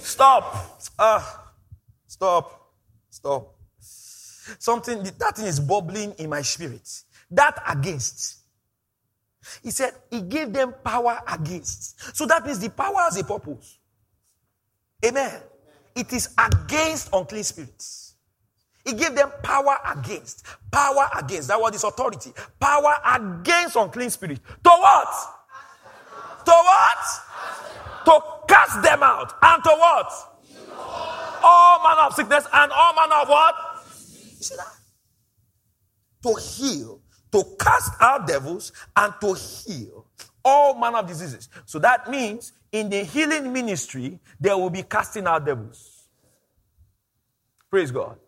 Stop. Uh, stop. Stop. Something, that thing is bubbling in my spirit. That against. He said he gave them power against. So that means the power has a purpose. Amen. It is against unclean spirits. He gave them power against. Power against. That was his authority. Power against unclean spirit. To what? To what? To cast them out. And to what? All manner of sickness and all manner of what? You see that? To heal, to cast out devils, and to heal all manner of diseases. So that means in the healing ministry, there will be casting out devils. Praise God.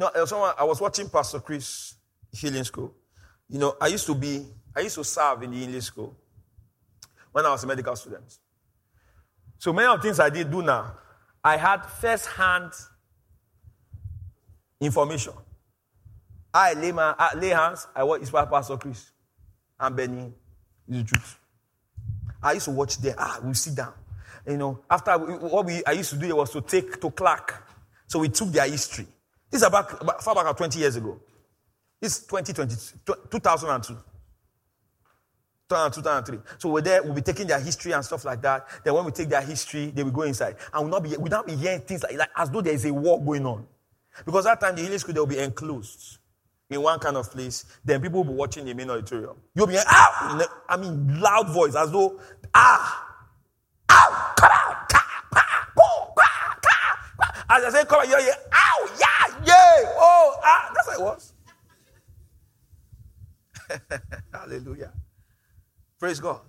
No, someone I was watching Pastor Chris healing school. You know, I used to be, I used to serve in the healing school when I was a medical student. So many of the things I did do now, I had first-hand information. I lay my I lay hands, I watch Pastor Chris and Benny. Is the truth. I used to watch there. Ah, we sit down. You know, after what we I used to do was to take to clerk. So we took their history. This is about, about far back 20 years ago. It's 2020, 2002. 2003. So we're there, we'll be taking their history and stuff like that. Then when we take their history, they will go inside. And we'll not be, we'll not be hearing things like, like as though there is a war going on. Because that time the healing school, they'll be enclosed in one kind of place. Then people will be watching the main auditorium. You'll be, ah! I mean, loud voice as though, ah! Ow! Come out! As I say, come on, you're here. Ow! Yeah! Yeah! Oh! Ah! That's how it was. Hallelujah. Praise God.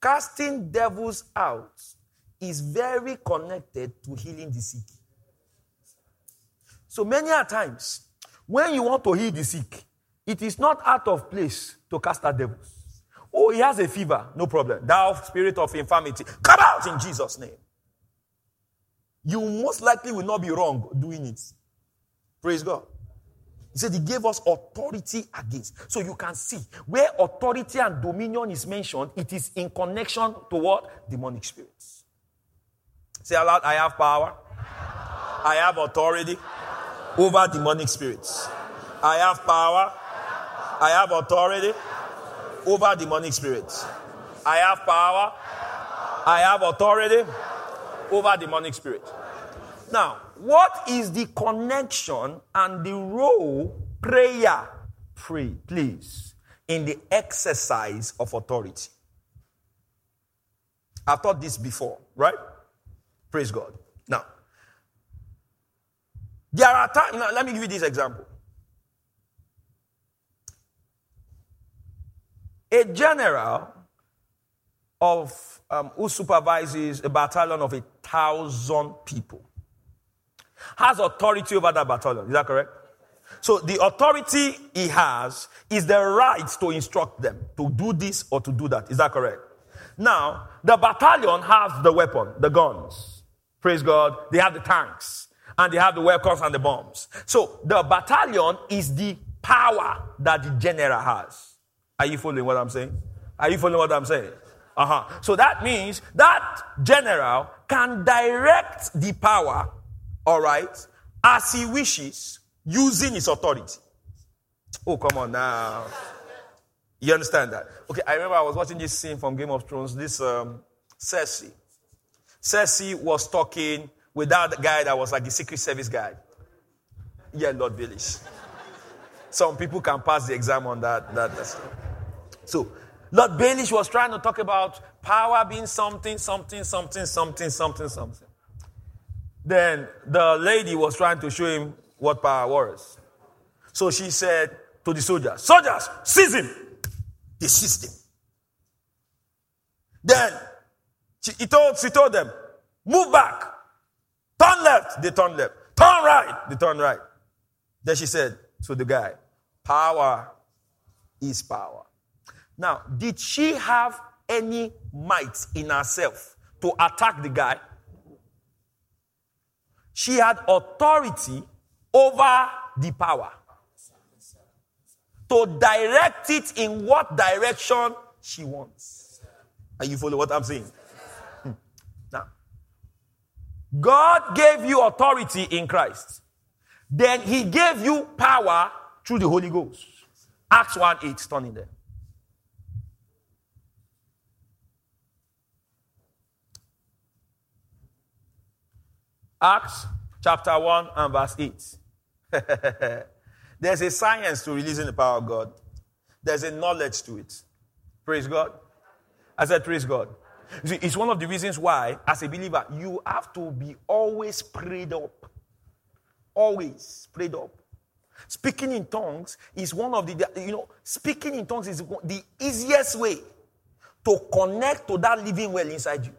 Casting devils out is very connected to healing the sick. So many a times, when you want to heal the sick, it is not out of place to cast out devils. Oh, he has a fever, no problem. Thou spirit of infirmity, come out in Jesus' name you most likely will not be wrong doing it. Praise God. He said he gave us authority against. So you can see where authority and dominion is mentioned, it is in connection to what? Demonic spirits. Say aloud, I have power. I have authority over demonic spirits. I have power. I have authority over demonic spirits. I have power. I have authority over demonic spirit. Now, what is the connection and the role prayer, pray, please, in the exercise of authority? I've taught this before, right? Praise God. Now, there are times, let me give you this example. A general of um, who supervises a battalion of a thousand people has authority over that battalion. Is that correct? So the authority he has is the right to instruct them to do this or to do that. Is that correct? Now, the battalion has the weapon, the guns. Praise God. They have the tanks and they have the weapons and the bombs. So the battalion is the power that the general has. Are you following what I'm saying? Are you following what I'm saying? Uh-huh. So that means that general can direct the power, all right, as he wishes, using his authority. Oh, come on now. You understand that? Okay, I remember I was watching this scene from Game of Thrones. This um, Cersei. Cersei was talking with that guy that was like the Secret Service guy. Yeah, Lord Baelish. Some people can pass the exam on that. that so Lord Baelish was trying to talk about power being something, something, something, something, something, something. Then the lady was trying to show him what power was. So she said to the soldiers, Soldiers, seize him. They seized him. Then she, he told, she told them, Move back. Turn left. They turn left. Turn right. They turn right. Then she said to the guy, Power is power. Now, did she have any might in herself to attack the guy? She had authority over the power to direct it in what direction she wants. Are you following what I'm saying? Hmm. Now, God gave you authority in Christ. Then he gave you power through the Holy Ghost. Acts 1 8, turning there. Acts chapter 1 and verse 8. There's a science to releasing the power of God. There's a knowledge to it. Praise God. I said, Praise God. See, it's one of the reasons why, as a believer, you have to be always prayed up. Always prayed up. Speaking in tongues is one of the, you know, speaking in tongues is the easiest way to connect to that living well inside you.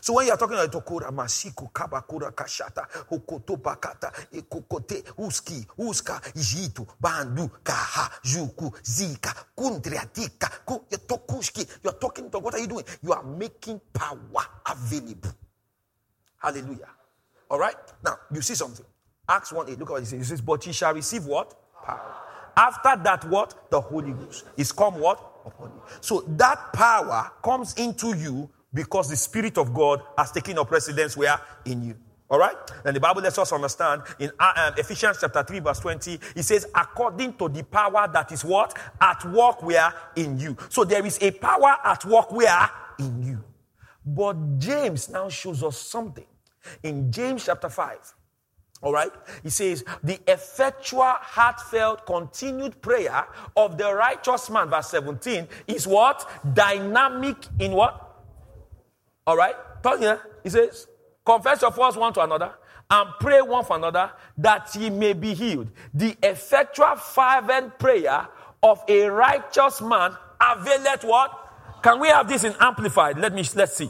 So when you are talking about tokura masiku kabakura kashata hokoto bakata ekokote uski uska jitu bandu kaha juku zika kundriatika tokuski you're talking to what are you doing? You are making power available. Hallelujah. All right? Now you see something. Acts 1 8 look at what he says. He says but ye shall receive what? Power. After that what? The holy ghost. Is come what? Upon you. So that power comes into you because the Spirit of God has taken up residence where? In you. All right? And the Bible lets us understand in uh, um, Ephesians chapter 3, verse 20, it says, according to the power that is what? At work where? In you. So there is a power at work where? In you. But James now shows us something. In James chapter 5, all right? He says, the effectual, heartfelt, continued prayer of the righteous man, verse 17, is what? Dynamic in what? All right? Turn here. He says, Confess your faults one to another and pray one for another that ye may be healed. The effectual, fervent prayer of a righteous man availeth what? Can we have this in amplified? Let me let's see.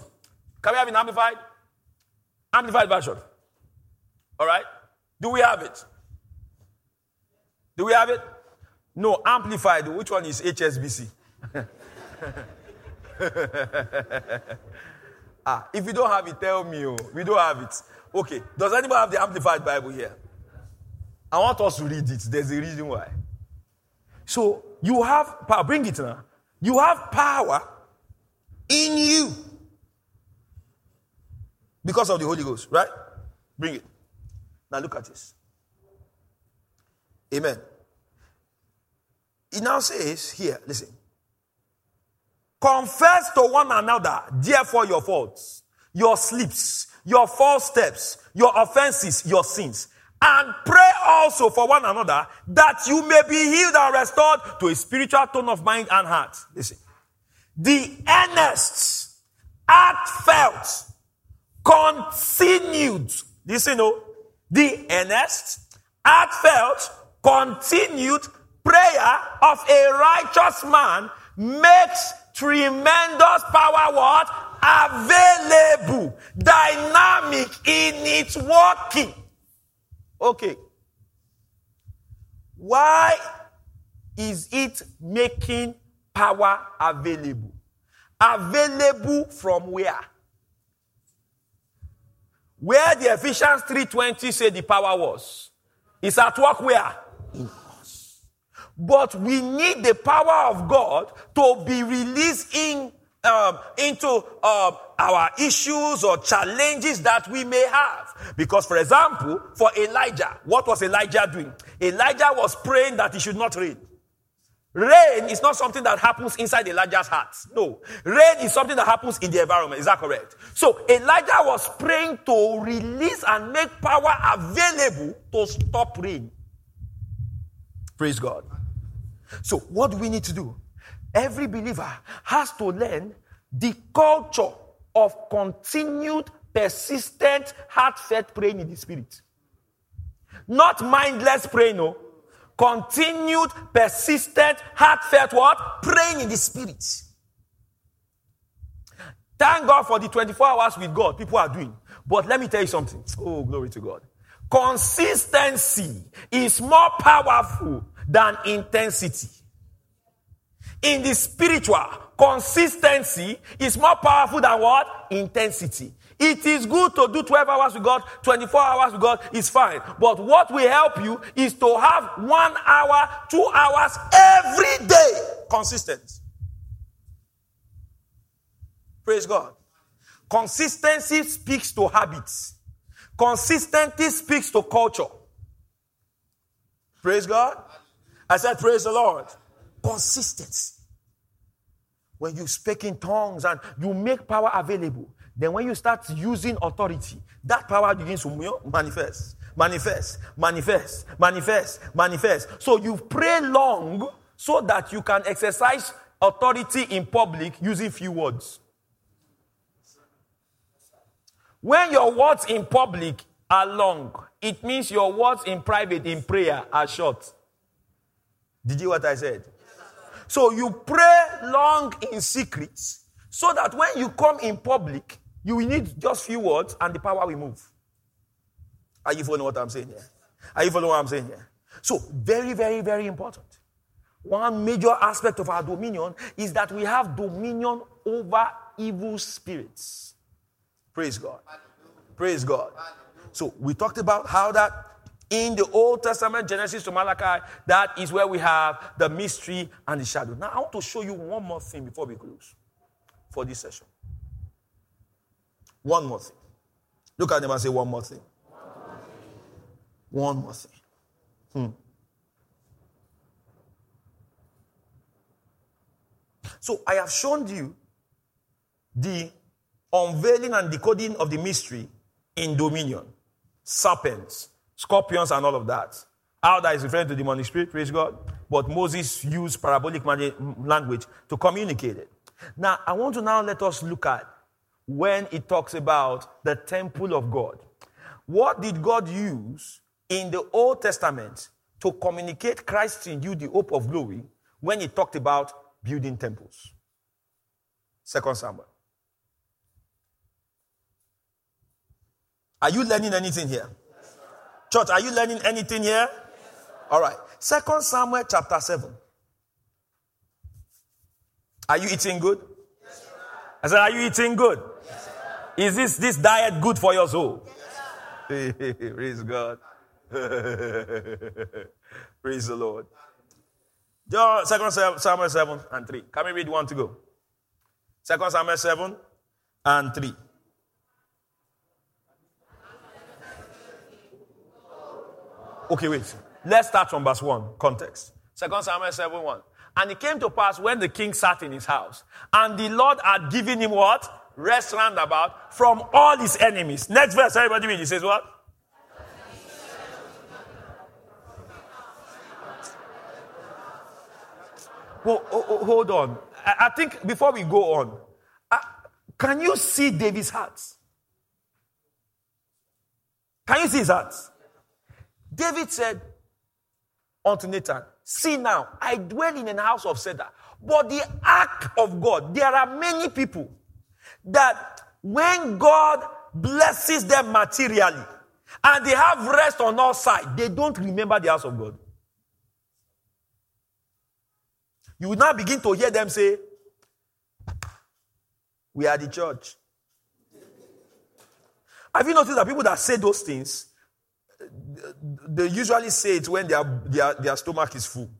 Can we have in amplified? Amplified version. All right? Do we have it? Do we have it? No, amplified. Which one is HSBC? Ah, if you don't have it, tell me. Oh, we don't have it. Okay. Does anybody have the Amplified Bible here? I want us to read it. There's a reason why. So you have power. Bring it now. You have power in you because of the Holy Ghost, right? Bring it. Now look at this. Amen. It now says here, listen. Confess to one another, therefore, your faults, your slips, your false steps, your offenses, your sins. And pray also for one another that you may be healed and restored to a spiritual tone of mind and heart. Listen. The earnest, heartfelt, continued, listen, oh, the earnest, heartfelt, continued prayer of a righteous man makes tremendous power what? Available, dynamic in its working. Okay. Why is it making power available? Available from where? Where the Ephesians 3:20 said the power was. It's at work where? In but we need the power of God to be released in um, into um, our issues or challenges that we may have. Because, for example, for Elijah, what was Elijah doing? Elijah was praying that he should not rain. Rain is not something that happens inside Elijah's heart. No. Rain is something that happens in the environment. Is that correct? So Elijah was praying to release and make power available to stop rain. Praise God. So, what do we need to do? Every believer has to learn the culture of continued, persistent, heartfelt praying in the spirit. Not mindless praying, no. Continued, persistent, heartfelt what? Praying in the spirit. Thank God for the 24 hours with God people are doing. But let me tell you something. Oh, glory to God. Consistency is more powerful than intensity. In the spiritual, consistency is more powerful than what? Intensity. It is good to do 12 hours with God, 24 hours with God is fine. But what will help you is to have one hour, two hours every day consistent. Praise God. Consistency speaks to habits. Consistency speaks to culture. Praise God. I said, Praise the Lord. Consistency. When you speak in tongues and you make power available, Then when you start using authority, that power begins to manifest, manifest, manifest, manifest, manifest. So you pray long so that you can exercise authority in public using few words. When your words in public are long, it means your words in private in prayer are short. Did you what I said? So you pray long in secret so that when you come in public, you will need just few words and the power will move. Are you following what I'm saying here? Are you following what I'm saying here? So, very, very, very important. One major aspect of our dominion is that we have dominion over evil spirits. Praise God. Praise God. So, we talked about how that in the Old Testament, Genesis to Malachi, that is where we have the mystery and the shadow. Now, I want to show you one more thing before we close for this session. One more thing. Look at them and say, One more thing. One more thing. Hmm. So I have shown you the unveiling and decoding of the mystery in dominion, serpents, scorpions, and all of that. How that is referring to the demonic spirit, praise God. But Moses used parabolic language to communicate it. Now, I want to now let us look at when it talks about the temple of God. What did God use in the Old Testament to communicate Christ in you, the hope of glory, when he talked about building temples? Second Samuel. Are you learning anything here? Yes, Church, are you learning anything here? Yes, All right. Second Samuel chapter 7. Are you eating good? Yes, I said, Are you eating good? Is this, this diet good for your soul? Praise God. Praise the Lord. John, 2 Samuel 7 and 3. Can we read one to go? 2 Samuel 7 and 3. Okay, wait. Let's start from verse 1, context. 2 Samuel 7 1. And it came to pass when the king sat in his house, and the Lord had given him what? Rest round about from all his enemies. Next verse, everybody read. He says what? Well, oh, oh, hold on. I, I, think before we go on, uh, can you see David's heart? Can you see his heart? David said unto Nathan, See now, I dwell in a house of cedar, but the ark of God, there are many people that when God blesses them materially and they have rest on all sides, they don't remember the house of God. You will now begin to hear them say, We are the church. Have you noticed that people that say those things, they usually say it when their, their, their stomach is full.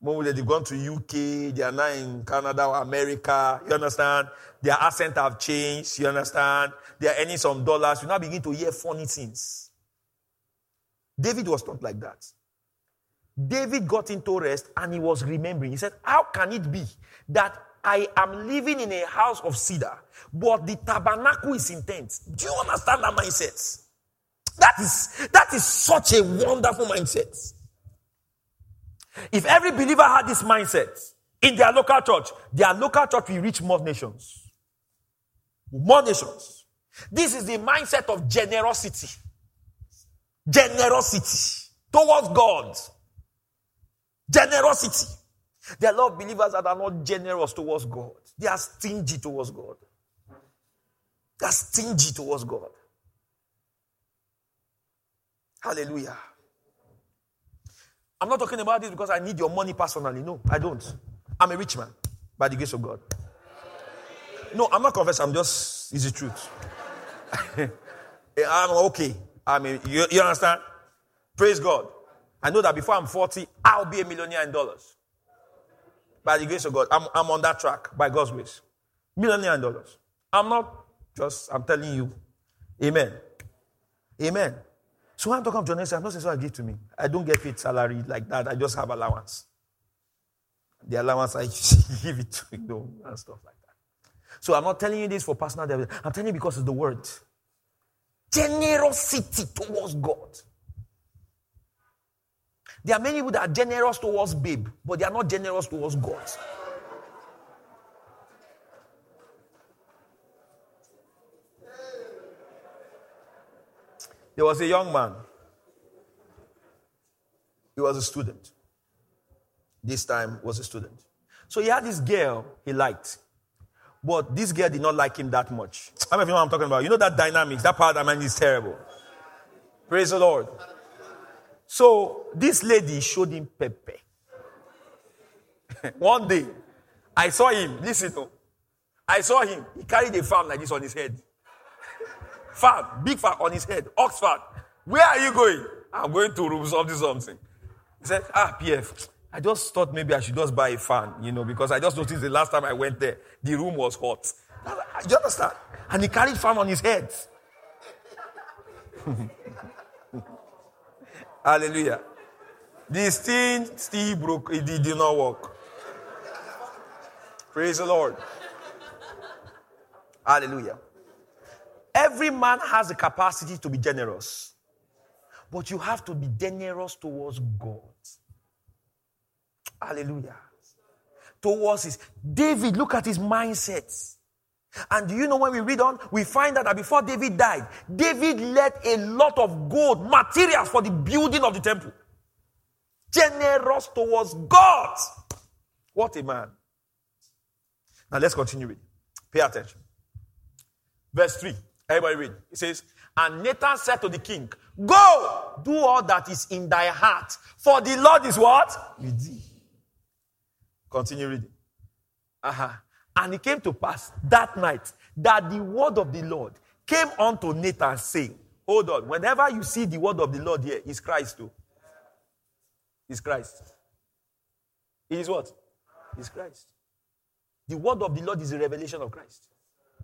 When they've gone to UK, they are now in Canada or America. You understand? Their accent have changed. You understand? They are earning some dollars. You now begin to hear funny things. David was not like that. David got into rest and he was remembering. He said, How can it be that I am living in a house of cedar, but the tabernacle is in tents? Do you understand that mindset? That is, that is such a wonderful mindset. If every believer had this mindset in their local church, their local church will reach more nations. More nations. This is the mindset of generosity. Generosity towards God. Generosity. There are a lot of believers that are not generous towards God. They are stingy towards God. They are stingy towards God. Hallelujah. I'm not talking about this because I need your money personally. No, I don't. I'm a rich man by the grace of God. No, I'm not confessing. I'm just, it's the truth. I'm okay. I mean, you, you understand? Praise God. I know that before I'm 40, I'll be a millionaire in dollars. By the grace of God. I'm, I'm on that track by God's grace. Millionaire in dollars. I'm not just, I'm telling you. Amen. Amen. So when I'm talking of John I'm not saying so I give to me. I don't get paid salary like that. I just have allowance. The allowance I give it to you know, and stuff like that. So I'm not telling you this for personal development. I'm telling you because of the word. Generosity towards God. There are many people that are generous towards babe, but they are not generous towards God. There was a young man. He was a student. This time was a student. So he had this girl he liked. But this girl did not like him that much. I don't know what I'm talking about. You know that dynamics, that part of man is terrible. Praise the Lord. So this lady showed him pepper. One day, I saw him. Listen, oh. I saw him. He carried a farm like this on his head. Farm, big farm on his head. Oxford. Where are you going? I'm going to room something, something. He said, Ah, PF, I just thought maybe I should just buy a fan, you know, because I just noticed the last time I went there, the room was hot. You understand? And he carried fan on his head. Hallelujah. This thing still broke, it did not work. Praise the Lord. Hallelujah. Every man has the capacity to be generous, but you have to be generous towards God. Hallelujah. Towards his David, look at his mindset. And do you know when we read on, we find out that before David died, David left a lot of gold, materials for the building of the temple. Generous towards God. What a man. Now let's continue reading. Pay attention. Verse 3. Everybody read. It says, And Nathan said to the king, Go, do all that is in thy heart, for the Lord is what? With thee. Continue reading. Uh-huh. And it came to pass that night that the word of the Lord came unto Nathan, saying, Hold on, whenever you see the word of the Lord here, it's Christ too. It's Christ. It is what? It's Christ. The word of the Lord is a revelation of Christ.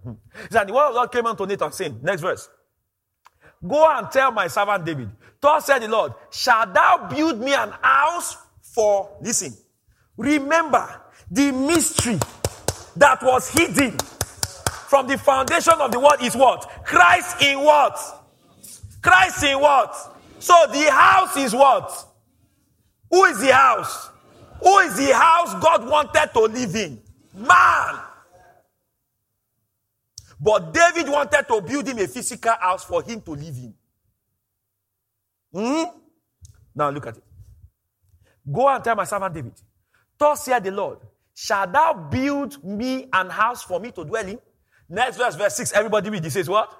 Word of the Lord came unto Nathan, saying, Next verse. Go and tell my servant David, Thus said the Lord, Shall thou build me an house for, listen, Remember the mystery that was hidden from the foundation of the world is what? Christ in what? Christ in what? So the house is what? Who is the house? Who is the house God wanted to live in? Man. But David wanted to build him a physical house for him to live in. Hmm? Now look at it. Go and tell my servant David. Thus said the Lord, Shall thou build me an house for me to dwell in? Next verse, verse 6. Everybody read. He says, What?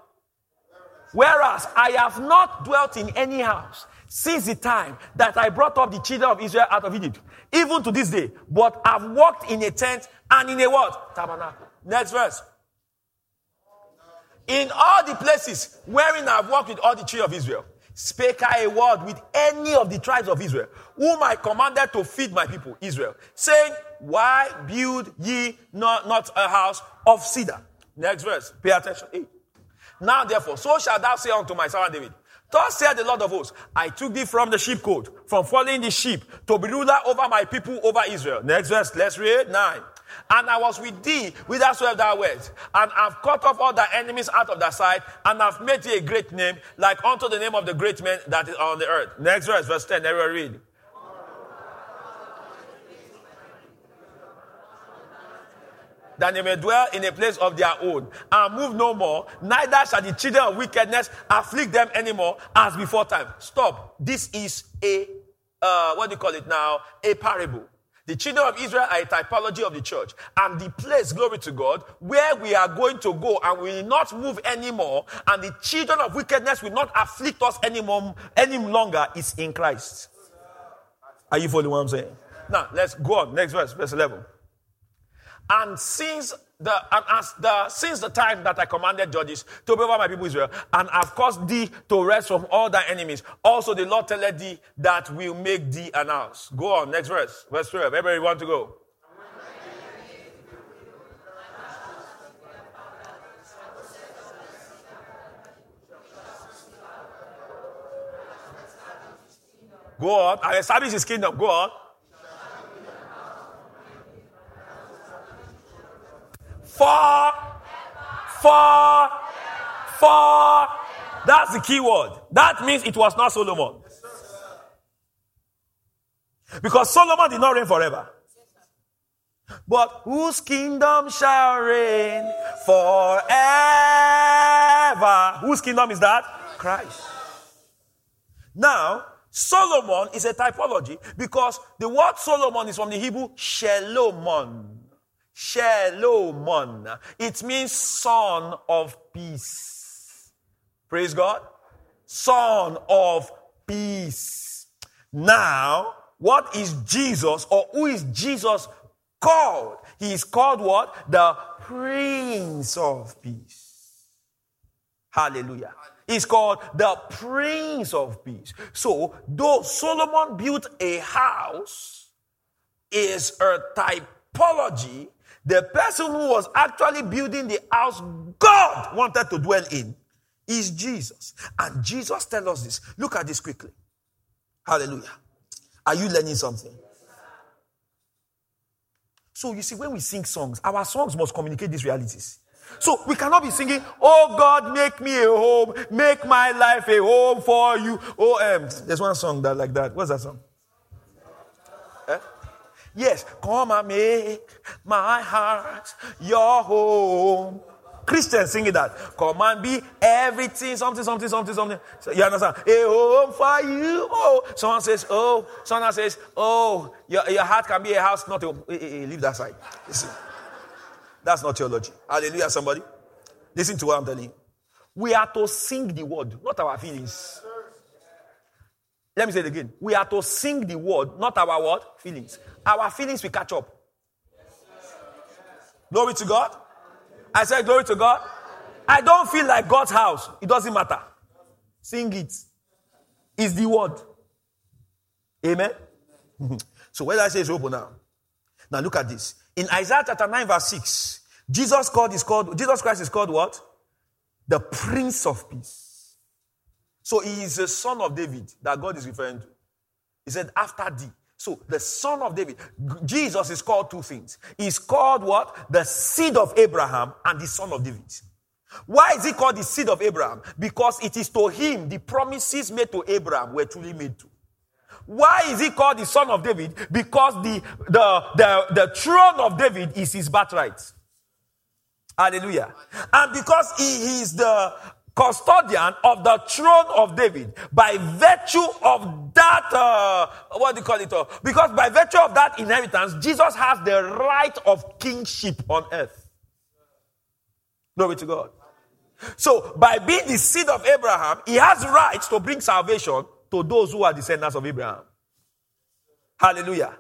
Whereas I have not dwelt in any house since the time that I brought up the children of Israel out of Egypt, even to this day, but I've walked in a tent and in a what? Tabernacle. Next verse. In all the places wherein I've walked with all the children of Israel, spake I a word with any of the tribes of Israel, whom I commanded to feed my people, Israel, saying, Why build ye not, not a house of cedar? Next verse, pay attention. Eight. Now, therefore, so shall thou say unto my servant David, Thus said the Lord of hosts, I took thee from the sheepcote, from following the sheep, to be ruler over my people, over Israel. Next verse, let's read. Nine. And I was with thee whithersoever thou wert, and I've cut off all thy enemies out of thy sight, and I've made thee a great name, like unto the name of the great men that is on the earth. Next verse, verse 10, everyone read. that they may dwell in a place of their own and move no more, neither shall the children of wickedness afflict them anymore as before time. Stop. This is a, uh, what do you call it now? A parable. The children of Israel are a typology of the church. And the place, glory to God, where we are going to go and we will not move anymore, and the children of wickedness will not afflict us anymore, any longer, is in Christ. Are you following what I'm saying? Now, let's go on. Next verse, verse 11. And since the and as the since the time that I commanded judges to be over my people Israel, and I've caused thee to rest from all thy enemies. Also, the Lord telleth thee that will make thee an house. Go on, next verse, verse 12. Everybody want to go. Go on. I establish his kingdom. Go on. For For, for, that's the key word. That means it was not Solomon. Because Solomon did not reign forever. But whose kingdom shall reign forever? Whose kingdom is that? Christ. Now, Solomon is a typology because the word Solomon is from the Hebrew Shelomon. Shelomon. It means son of peace. Praise God. Son of peace. Now, what is Jesus or who is Jesus called? He is called what? The Prince of Peace. Hallelujah. He's called the Prince of Peace. So, though Solomon built a house, is a typology, the person who was actually building the house God wanted to dwell in is Jesus. And Jesus tells us this. Look at this quickly. Hallelujah. Are you learning something? So you see, when we sing songs, our songs must communicate these realities. So we cannot be singing, Oh God, make me a home, make my life a home for you. Oh, um, there's one song that like that. What's that song? Yes, come and make my heart your home. Christians singing that. Come and be everything, something, something, something, something. So you understand? A home for you. Oh, someone says, oh, someone says, oh, your, your heart can be a house, not a hey, hey, leave that side. Listen. That's not theology. Hallelujah, somebody. Listen to what I'm telling you. We are to sing the word, not our feelings. Let me say it again. We are to sing the word, not our word, Feelings. Our feelings will catch up. Glory to God. I said, Glory to God. I don't feel like God's house. It doesn't matter. Sing it. It's the word. Amen. so where I say is open now. Now look at this. In Isaiah chapter 9, verse 6, Jesus called is called Jesus Christ is called what? The Prince of Peace. So he is the son of David that God is referring to. He said, after thee. So the son of David, Jesus is called two things. He's called what? The seed of Abraham and the son of David. Why is he called the seed of Abraham? Because it is to him the promises made to Abraham were truly made to. Why is he called the son of David? Because the, the, the, the throne of David is his birthright. Hallelujah. And because he is the custodian of the throne of David by virtue of that, uh, what do you call it? Uh, because by virtue of that inheritance, Jesus has the right of kingship on earth. Glory to God. So, by being the seed of Abraham, he has rights to bring salvation to those who are descendants of Abraham. Hallelujah.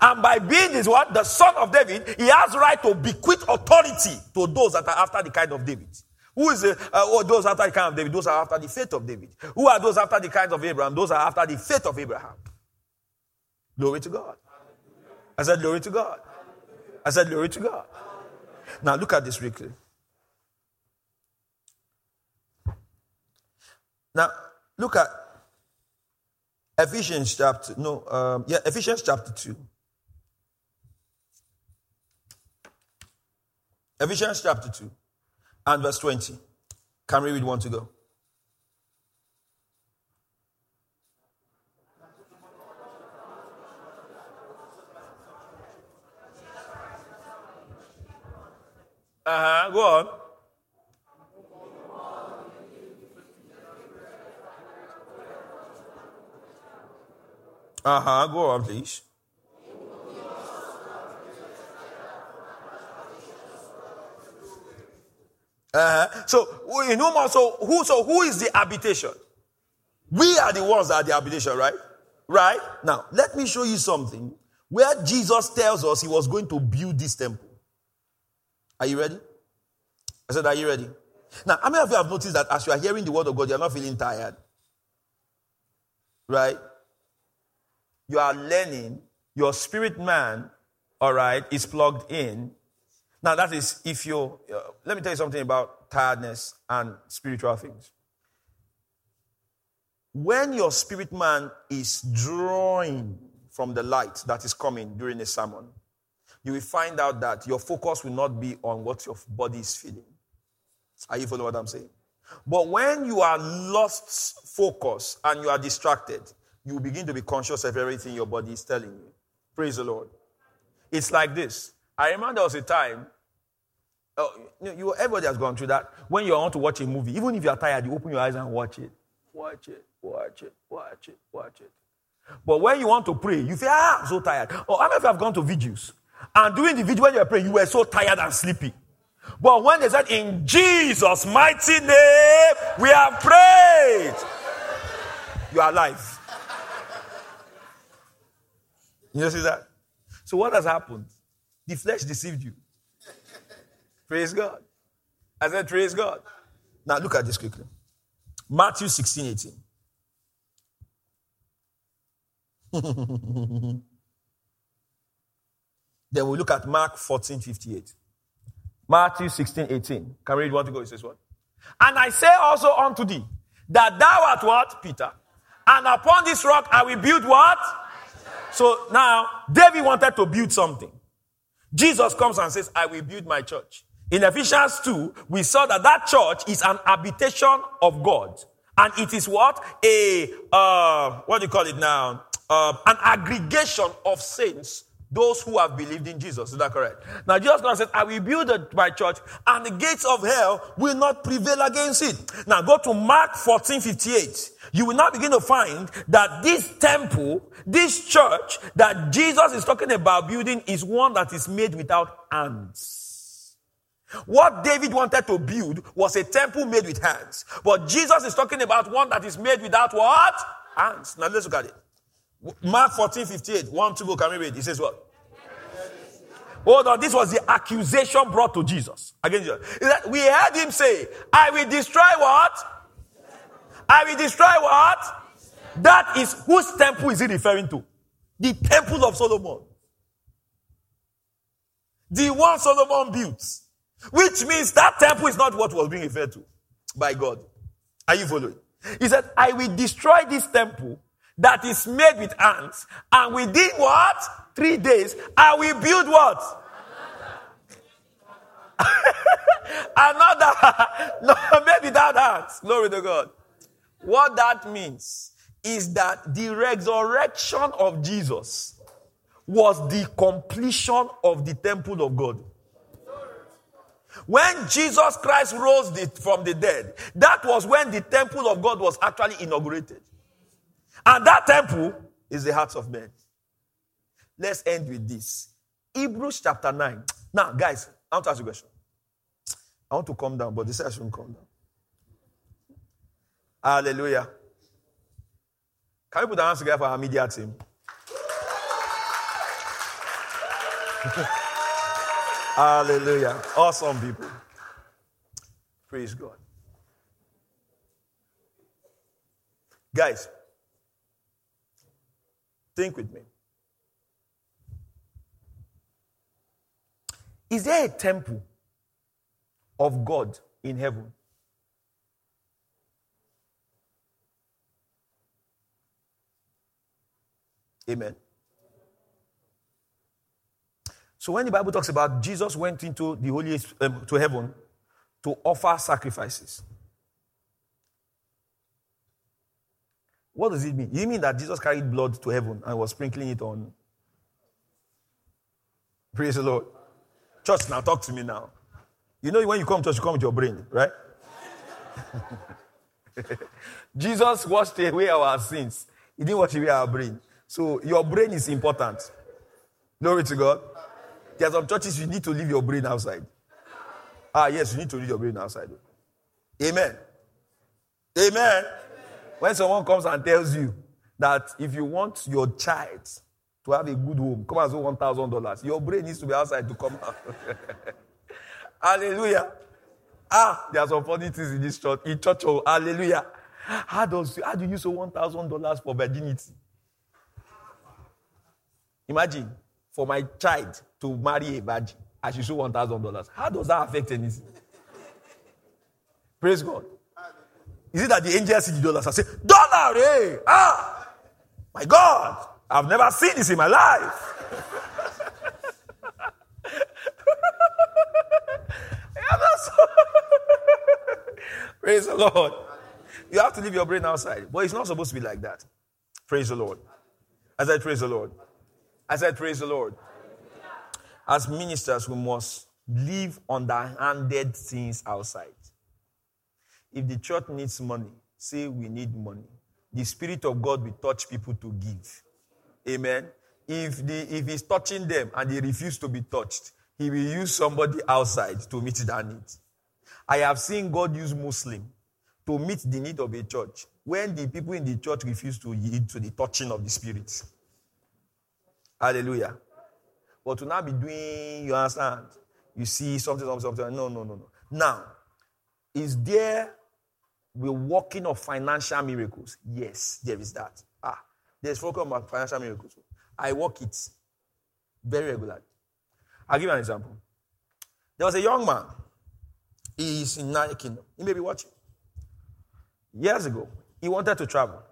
And by being this what? The son of David, he has right to bequeath authority to those that are after the kind of David. Who is the, uh, oh, those after the kind of David? Those are after the faith of David. Who are those after the kind of Abraham? Those are after the faith of Abraham. Glory to God. I said, Glory to God. I said, Glory to God. Now look at this quickly. Now, look at Ephesians chapter, no, um, yeah, Ephesians chapter 2. Ephesians chapter 2 and verse 20. Can we read one to go? Uh huh. Go on. Uh huh. Go on, please. Uh-huh. So you know more. So who? So who is the habitation? We are the ones that are the habitation, right? Right. Now let me show you something where Jesus tells us he was going to build this temple. Are you ready? I said, Are you ready? Now, how many of you have noticed that as you are hearing the word of God, you are not feeling tired? Right? You are learning, your spirit man, all right, is plugged in, now, that is if you, uh, let me tell you something about tiredness and spiritual things. When your spirit man is drawing from the light that is coming during a sermon, you will find out that your focus will not be on what your body is feeling. Are you following what I'm saying? But when you are lost focus and you are distracted, you begin to be conscious of everything your body is telling you. Praise the Lord. It's like this. I remember there was a time, oh, you, everybody has gone through that. When you want to watch a movie, even if you are tired, you open your eyes and watch it. Watch it, watch it, watch it, watch it. But when you want to pray, you feel, ah, I'm so tired. Or how many of you have gone to videos? And during the vigil, when you were praying, you were so tired and sleepy. But when they said, In Jesus' mighty name, we have prayed, you are alive. You see that? So, what has happened? The flesh deceived you. Praise God. I said, Praise God. Now, look at this quickly Matthew 16 18. then we look at Mark 14 58. Matthew 16, 18. Can we read one to go? It says what? And I say also unto thee, that thou art what? Peter. And upon this rock I will build what? So now, David wanted to build something. Jesus comes and says, I will build my church. In Ephesians 2, we saw that that church is an habitation of God. And it is what? A, uh, what do you call it now? Uh, an aggregation of saints those who have believed in Jesus. Is that correct? Now, Jesus Christ said, I will build my church, and the gates of hell will not prevail against it. Now, go to Mark 14 58. You will now begin to find that this temple, this church that Jesus is talking about building, is one that is made without hands. What David wanted to build was a temple made with hands. But Jesus is talking about one that is made without what? Hands. Now, let's look at it. Mark 14, 58. One, two, go. Can we read? He says what? Hold on, this was the accusation brought to Jesus against Jesus. We heard him say, I will destroy what? I will destroy what? That is whose temple is he referring to? The temple of Solomon. The one Solomon built. Which means that temple is not what was being referred to by God. Are you following? He said, I will destroy this temple that is made with hands, and within what? Three days, I will build what? Another. no, maybe that hands. Glory to God. What that means is that the resurrection of Jesus was the completion of the temple of God. When Jesus Christ rose the, from the dead, that was when the temple of God was actually inaugurated. And that temple is the hearts of men. Let's end with this. Hebrews chapter 9. Now, guys, I want to ask you a question. I want to come down, but this I shouldn't come down. Hallelujah. Can we put our hands together for our media team? Hallelujah. Awesome people. Praise God. Guys, Think with me. Is there a temple of God in heaven? Amen. So when the Bible talks about Jesus went into the holy um, to heaven to offer sacrifices, What does it mean? You mean that Jesus carried blood to heaven and was sprinkling it on? Praise the Lord. Church, now talk to me now. You know, when you come to church, you come with your brain, right? Jesus washed away our sins. He didn't wash away our brain. So your brain is important. Glory to God. There are some churches you need to leave your brain outside. Ah, yes, you need to leave your brain outside. Amen. Amen. When someone comes and tells you that if you want your child to have a good home, come and one thousand dollars. Your brain needs to be outside to come out. hallelujah. Ah, there are some funny things in this church. In church, oh, hallelujah. How does how do you thousand dollars for virginity? Imagine for my child to marry a virgin, I should show one thousand dollars. How does that affect anything? Praise God. Is it that the angels see the dollars and say, Dollar, eh? Ah, my God, I've never seen this in my life. Praise the Lord. You have to leave your brain outside. But it's not supposed to be like that. Praise the Lord. As I Praise the Lord. As I said, Praise the Lord. As ministers, we must leave underhanded things outside. If the church needs money, say we need money. The Spirit of God will touch people to give. Amen. If, the, if he's touching them and they refuse to be touched, he will use somebody outside to meet that need. I have seen God use Muslim to meet the need of a church when the people in the church refuse to yield to the touching of the Spirit. Hallelujah. But to now be doing, you understand? You see something, something, something. No, no, no, no. Now, is there we're working of financial miracles? Yes, there is that. Ah, there's focus on financial miracles. I work it very regularly. I'll give you an example. There was a young man. He's in United Kingdom. He may be watching. Years ago, he wanted to travel.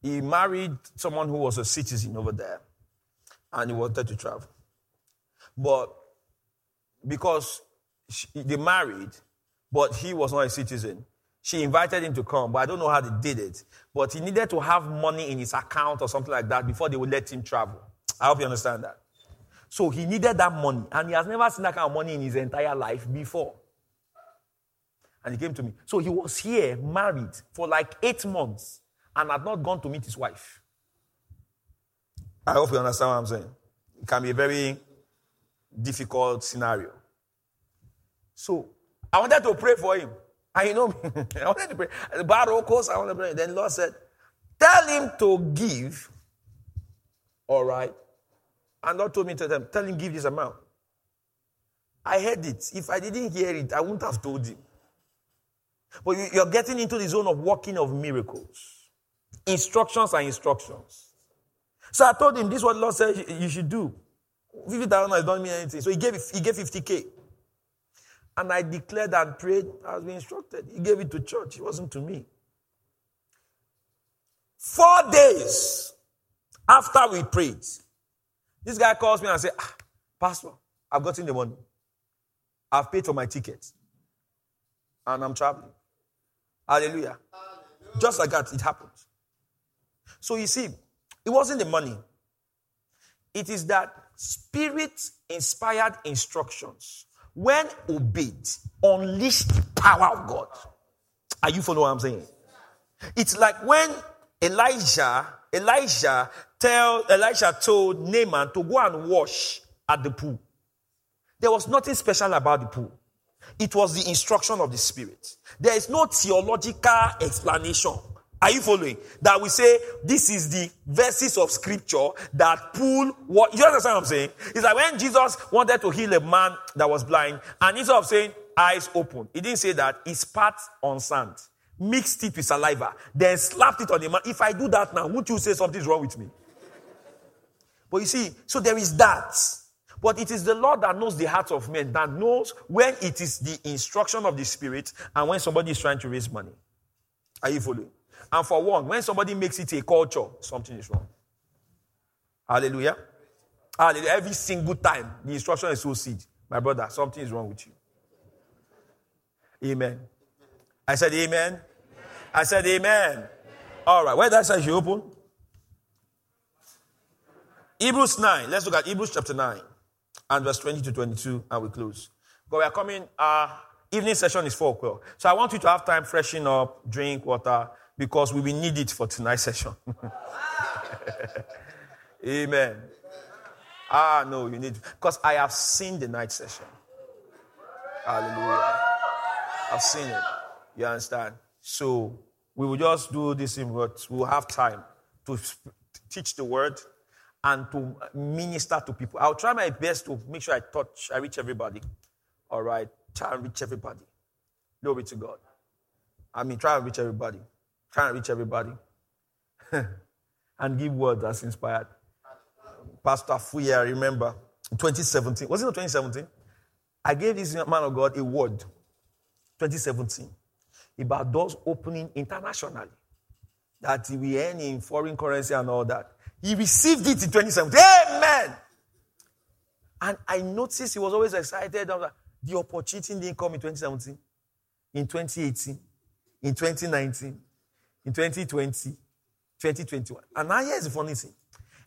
He married someone who was a citizen over there, and he wanted to travel. But because she, they married, but he was not a citizen, she invited him to come, but I don't know how they did it. But he needed to have money in his account or something like that before they would let him travel. I hope you understand that. So he needed that money, and he has never seen that kind of money in his entire life before. And he came to me. So he was here, married for like eight months, and had not gone to meet his wife. I hope you understand what I'm saying. It can be a very difficult scenario. So I wanted to pray for him. And you know me, I wanted to pray. Course, I wanted to pray. Then the Lord said, Tell him to give. All right. And Lord told me to them, Tell him give this amount. I heard it. If I didn't hear it, I wouldn't have told him. But you're getting into the zone of working of miracles. Instructions are instructions. So I told him, this is what Lord said you should do. 50,000 has don't mean anything. So he gave, he gave 50K. And I declared and prayed as we instructed. He gave it to church. It wasn't to me. Four days after we prayed, this guy calls me and says, ah, Pastor, I've gotten the money. I've paid for my ticket. And I'm traveling. Hallelujah. Hallelujah. Just like that, it happened. So you see, it wasn't the money. It is that spirit inspired instructions when obeyed, unleash the power of God. Are you following what I'm saying? It's like when Elijah, Elijah tell Elijah told Naaman to go and wash at the pool. There was nothing special about the pool. It was the instruction of the Spirit. There is no theological explanation. Are you following? That we say this is the verses of scripture that pull what you understand what I'm saying? It's like when Jesus wanted to heal a man that was blind, and instead of saying eyes open, he didn't say that, he spat on sand, mixed it with saliva, then slapped it on the man. If I do that now, won't you say something's wrong with me? But you see, so there is that. But it is the Lord that knows the hearts of men, that knows when it is the instruction of the Spirit and when somebody is trying to raise money. Are you following? And for one, when somebody makes it a culture, something is wrong. Hallelujah. Hallelujah. Every single time the instruction is so seed, my brother, something is wrong with you. Amen. I said amen. amen. I said amen. amen. All right. Where does that says you open? Hebrews 9. Let's look at Hebrews chapter 9 and verse 20 to 22 and we close. But we are coming, uh, evening session is 4 o'clock. So I want you to have time, freshen up, drink water, because we will need it for tonight's session. Amen. Ah, no, you need, because I have seen the night session. Hallelujah. I've seen it. You understand? So we will just do this in what we'll have time to teach the word and to minister to people. I'll try my best to make sure I touch, I reach everybody. All right. Try and reach everybody. Glory to God. I mean, try and reach everybody. And reach everybody. and give word that's inspired. Pastor Fuya, remember, 2017. Was it not 2017? I gave this man of God a word, 2017, about doors opening internationally. That we earn in foreign currency and all that. He received it in 2017. Amen. And I noticed he was always excited. the opportunity didn't come in 2017. in 2018, in 2019, in 2020, 2021. And now here's the funny thing.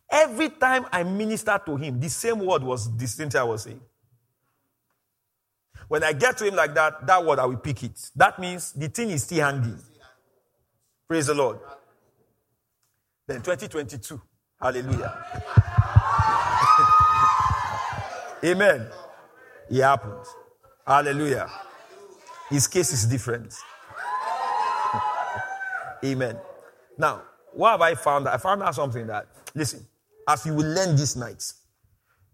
Every time I minister to him, the same word was thing I was saying. When I get to him like that, that word I will pick it. That means the thing is still hanging. Praise the Lord. Then 2022. Hallelujah. Amen. It happened. Hallelujah. His case is different. Amen. Now, what have I found? I found out something that, listen, as you will learn this night,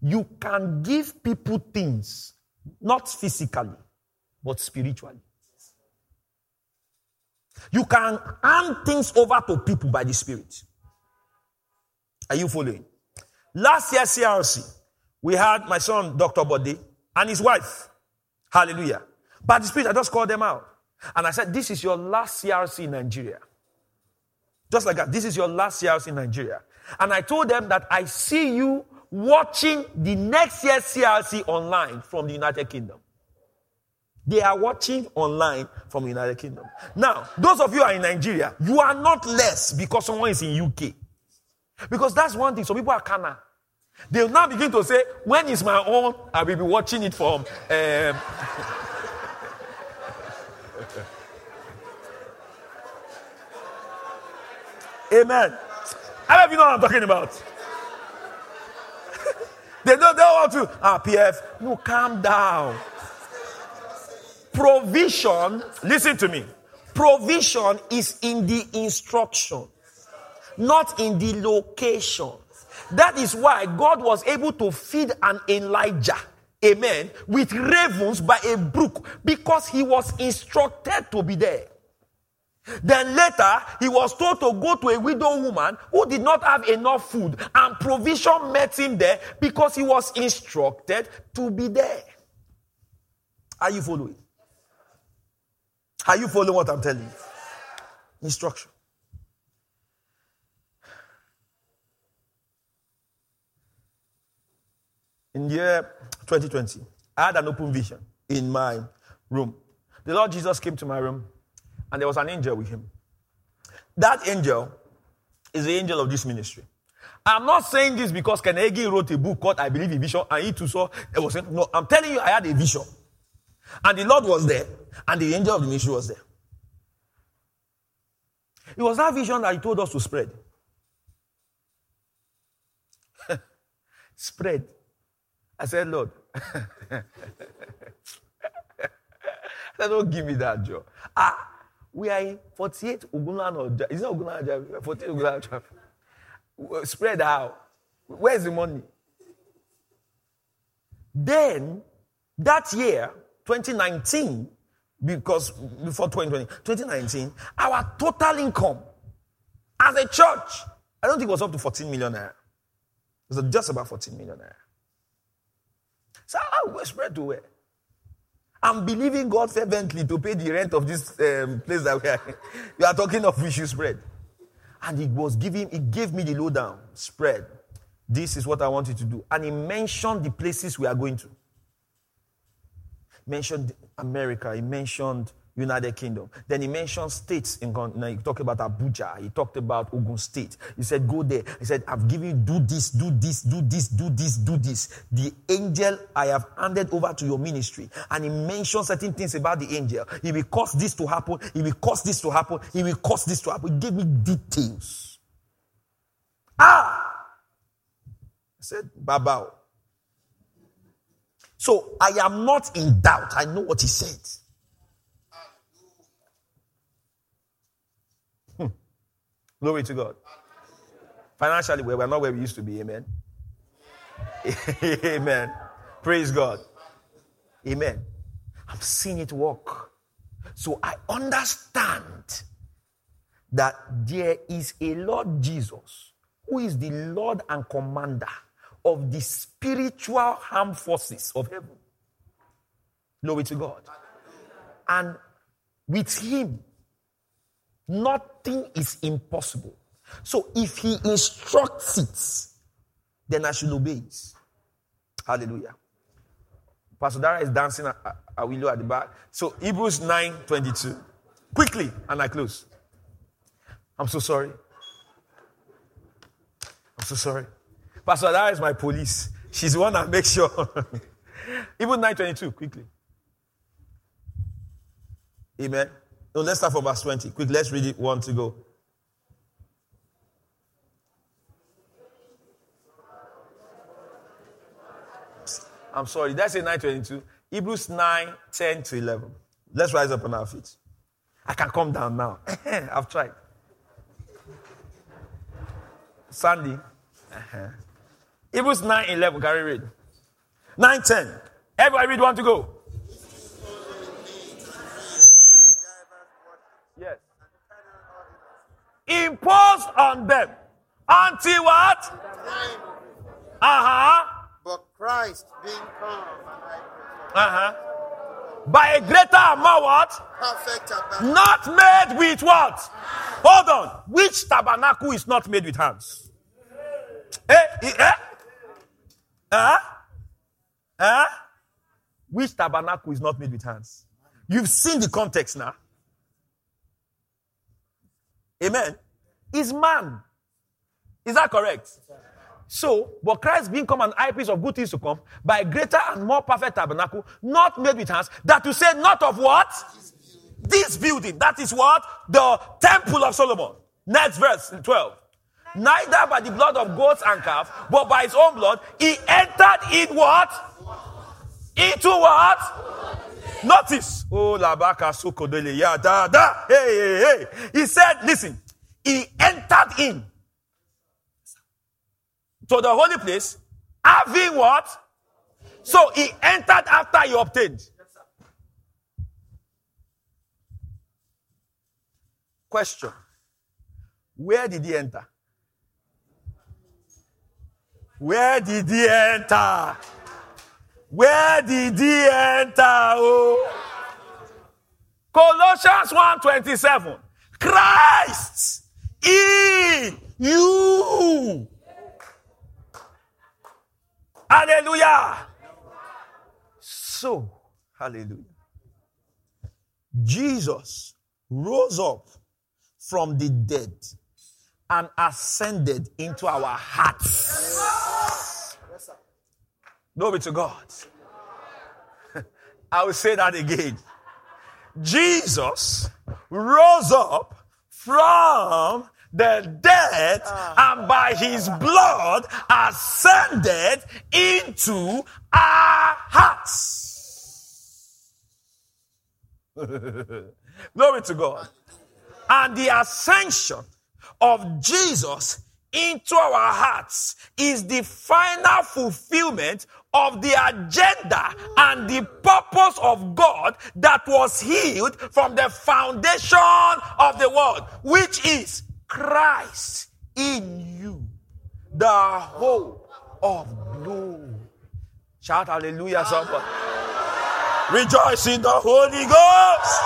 you can give people things, not physically, but spiritually. You can hand things over to people by the Spirit. Are you following? Last year, CRC, we had my son, Dr. Body, and his wife. Hallelujah. By the Spirit, I just called them out. And I said, This is your last CRC in Nigeria. Just like that. This is your last CRC in Nigeria. And I told them that I see you watching the next year's CRC online from the United Kingdom. They are watching online from the United Kingdom. Now, those of you are in Nigeria, you are not less because someone is in UK. Because that's one thing. Some people are kana. They'll now begin to say, when is my own? I will be watching it from. Um... Amen. Many of you know what I'm talking about? they don't, they don't want to. Ah, PF. No, calm down. Provision, listen to me. Provision is in the instruction, not in the location. That is why God was able to feed an Elijah, amen, with ravens by a brook because he was instructed to be there. Then later, he was told to go to a widow woman who did not have enough food, and provision met him there because he was instructed to be there. Are you following? Are you following what I'm telling you? Instruction. In year 2020, I had an open vision in my room. The Lord Jesus came to my room, and there was an angel with him. That angel is the angel of this ministry. I'm not saying this because Ken wrote a book called I Believe in Vision, and he too saw it was no. I'm telling you, I had a vision, and the Lord was there, and the angel of the ministry was there. It was that vision that he told us to spread. spread. I said, Lord, I said, don't give me that job. Ah, we are in 48 Ogunlana. Is it Ogunlana? 48 Ogunlana. Spread out. Where's the money? Then, that year, 2019, because before 2020, 2019, our total income as a church, I don't think it was up to 14 million naira. It was just about 14 million naira. So how will spread to where? I'm believing God fervently to pay the rent of this um, place that we are. you are talking of should spread. And he was giving, he gave me the lowdown. Spread. This is what I want you to do. And he mentioned the places we are going to mentioned America, he mentioned United Kingdom. Then he mentioned states in you he talked about Abuja, he talked about Ogun State. He said, Go there. He said, I've given you do this, do this, do this, do this, do this. The angel I have handed over to your ministry. And he mentioned certain things about the angel. He will cause this to happen, he will cause this to happen, he will cause this to happen. He gave me details. Ah! I said, Babao. So I am not in doubt. I know what he said. Glory to God. Financially, we're not where we used to be. Amen. Amen. Praise God. Amen. I'm seeing it work. So I understand that there is a Lord Jesus who is the Lord and commander of the spiritual armed forces of heaven. Glory to God. And with Him, nothing is impossible. So if He instructs it, then I should obey it. Hallelujah. Pastor Dara is dancing a Willow at the back. So Hebrews 9 22. Quickly, and I close. I'm so sorry. I'm so sorry. Pastor Dara is my police. She's the one that makes sure. Hebrews 9 22, quickly. Amen. No, let's start from verse 20. Quick, let's read it one to go. I'm sorry, that's a 922. Hebrews 9, 10 to 11. Let's rise up on our feet. I can come down now. I've tried. Sandy. Uh-huh. Hebrews 9, 11. Can we read? 9, 10. Everybody read one to go. Imposed on them. Until what? Uh-huh. But Christ being come Uh-huh. By a greater amount what? perfect tabernacle, Not made with what? Hold on. Which tabernacle is not made with hands? Eh? Eh? Eh? Huh? Huh? Which tabernacle is not made with hands? You've seen the context now. Amen. Is man. Is that correct? So, but Christ being come an priest of good things to come by greater and more perfect tabernacle, not made with hands, that to say not of what? This building. That is what? The temple of Solomon. Next verse 12. Neither by the blood of goats and calves, but by his own blood, he entered in what? Into what? Notice. Oh, labaka sukodele ya da da. Hey, hey, hey. He said, listen, he entered in to the holy place, having what? So he entered after he obtained. Question Where did he enter? Where did he enter? Where did he enter? Oh. Colossians 1:27. Christ in you. Hallelujah. So, hallelujah. Jesus rose up from the dead and ascended into our hearts. Glory to God. I will say that again. Jesus rose up from the dead ah. and by his blood ascended into our hearts. Glory to God. And the ascension of Jesus into our hearts is the final fulfillment of the agenda and the purpose of God that was healed from the foundation of the world, which is Christ in you, the hope of glory. Shout hallelujah, somebody. Rejoice in the Holy Ghost.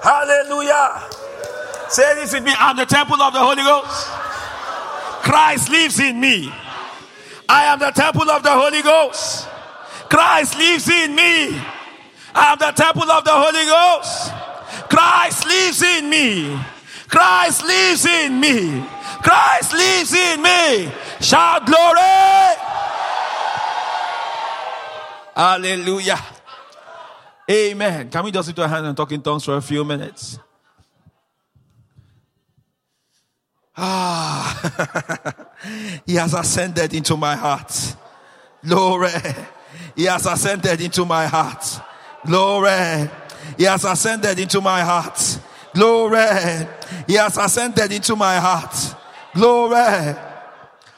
Hallelujah. Say this with me. I'm the temple of the Holy Ghost. Christ lives in me. I am the temple of the Holy Ghost. Christ lives in me. I am the temple of the Holy Ghost. Christ lives in me. Christ lives in me. Christ lives in me. Shout glory. Hallelujah. Amen. Can we just lift our hands and talk in tongues for a few minutes? Ah, he has ascended into my heart. Glory. He has ascended into my heart. Glory. He has ascended into my heart. Glory. He has ascended into my heart. Glory.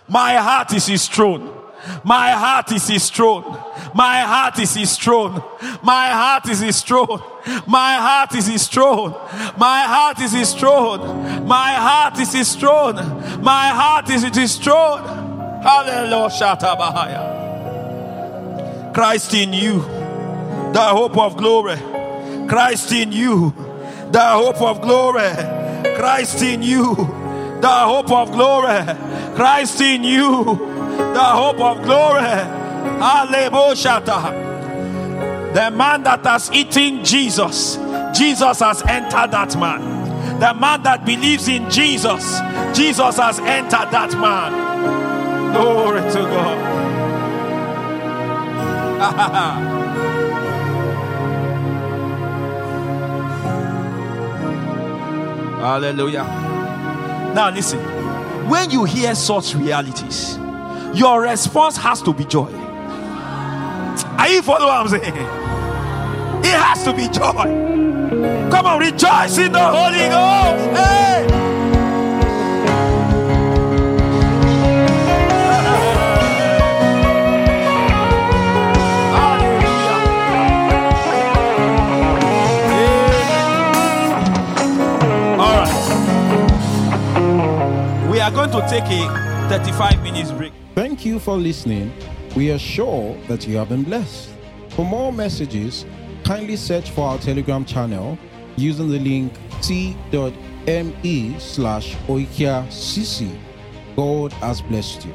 My heart is his throne. My heart is his throne. My heart is his throne. My heart is his throne. My heart is his throne. My heart is his throne. My heart is his throne. My heart is his throne. Hallelujah. Christ in you, the hope of glory. Christ in you, the hope of glory. Christ in you, the hope of glory. Christ in you, the hope of glory. The man that has eaten Jesus, Jesus has entered that man. The man that believes in Jesus, Jesus has entered that man. Glory to God. Hallelujah. Now, listen. When you hear such realities, your response has to be joy. Are you following what I'm saying? It has to be joy. Come on, rejoice in the Holy Ghost. Hey! Are going to take a 35 minutes break. Thank you for listening. We are sure that you have been blessed. For more messages, kindly search for our Telegram channel using the link t.me slash oikiacc. God has blessed you.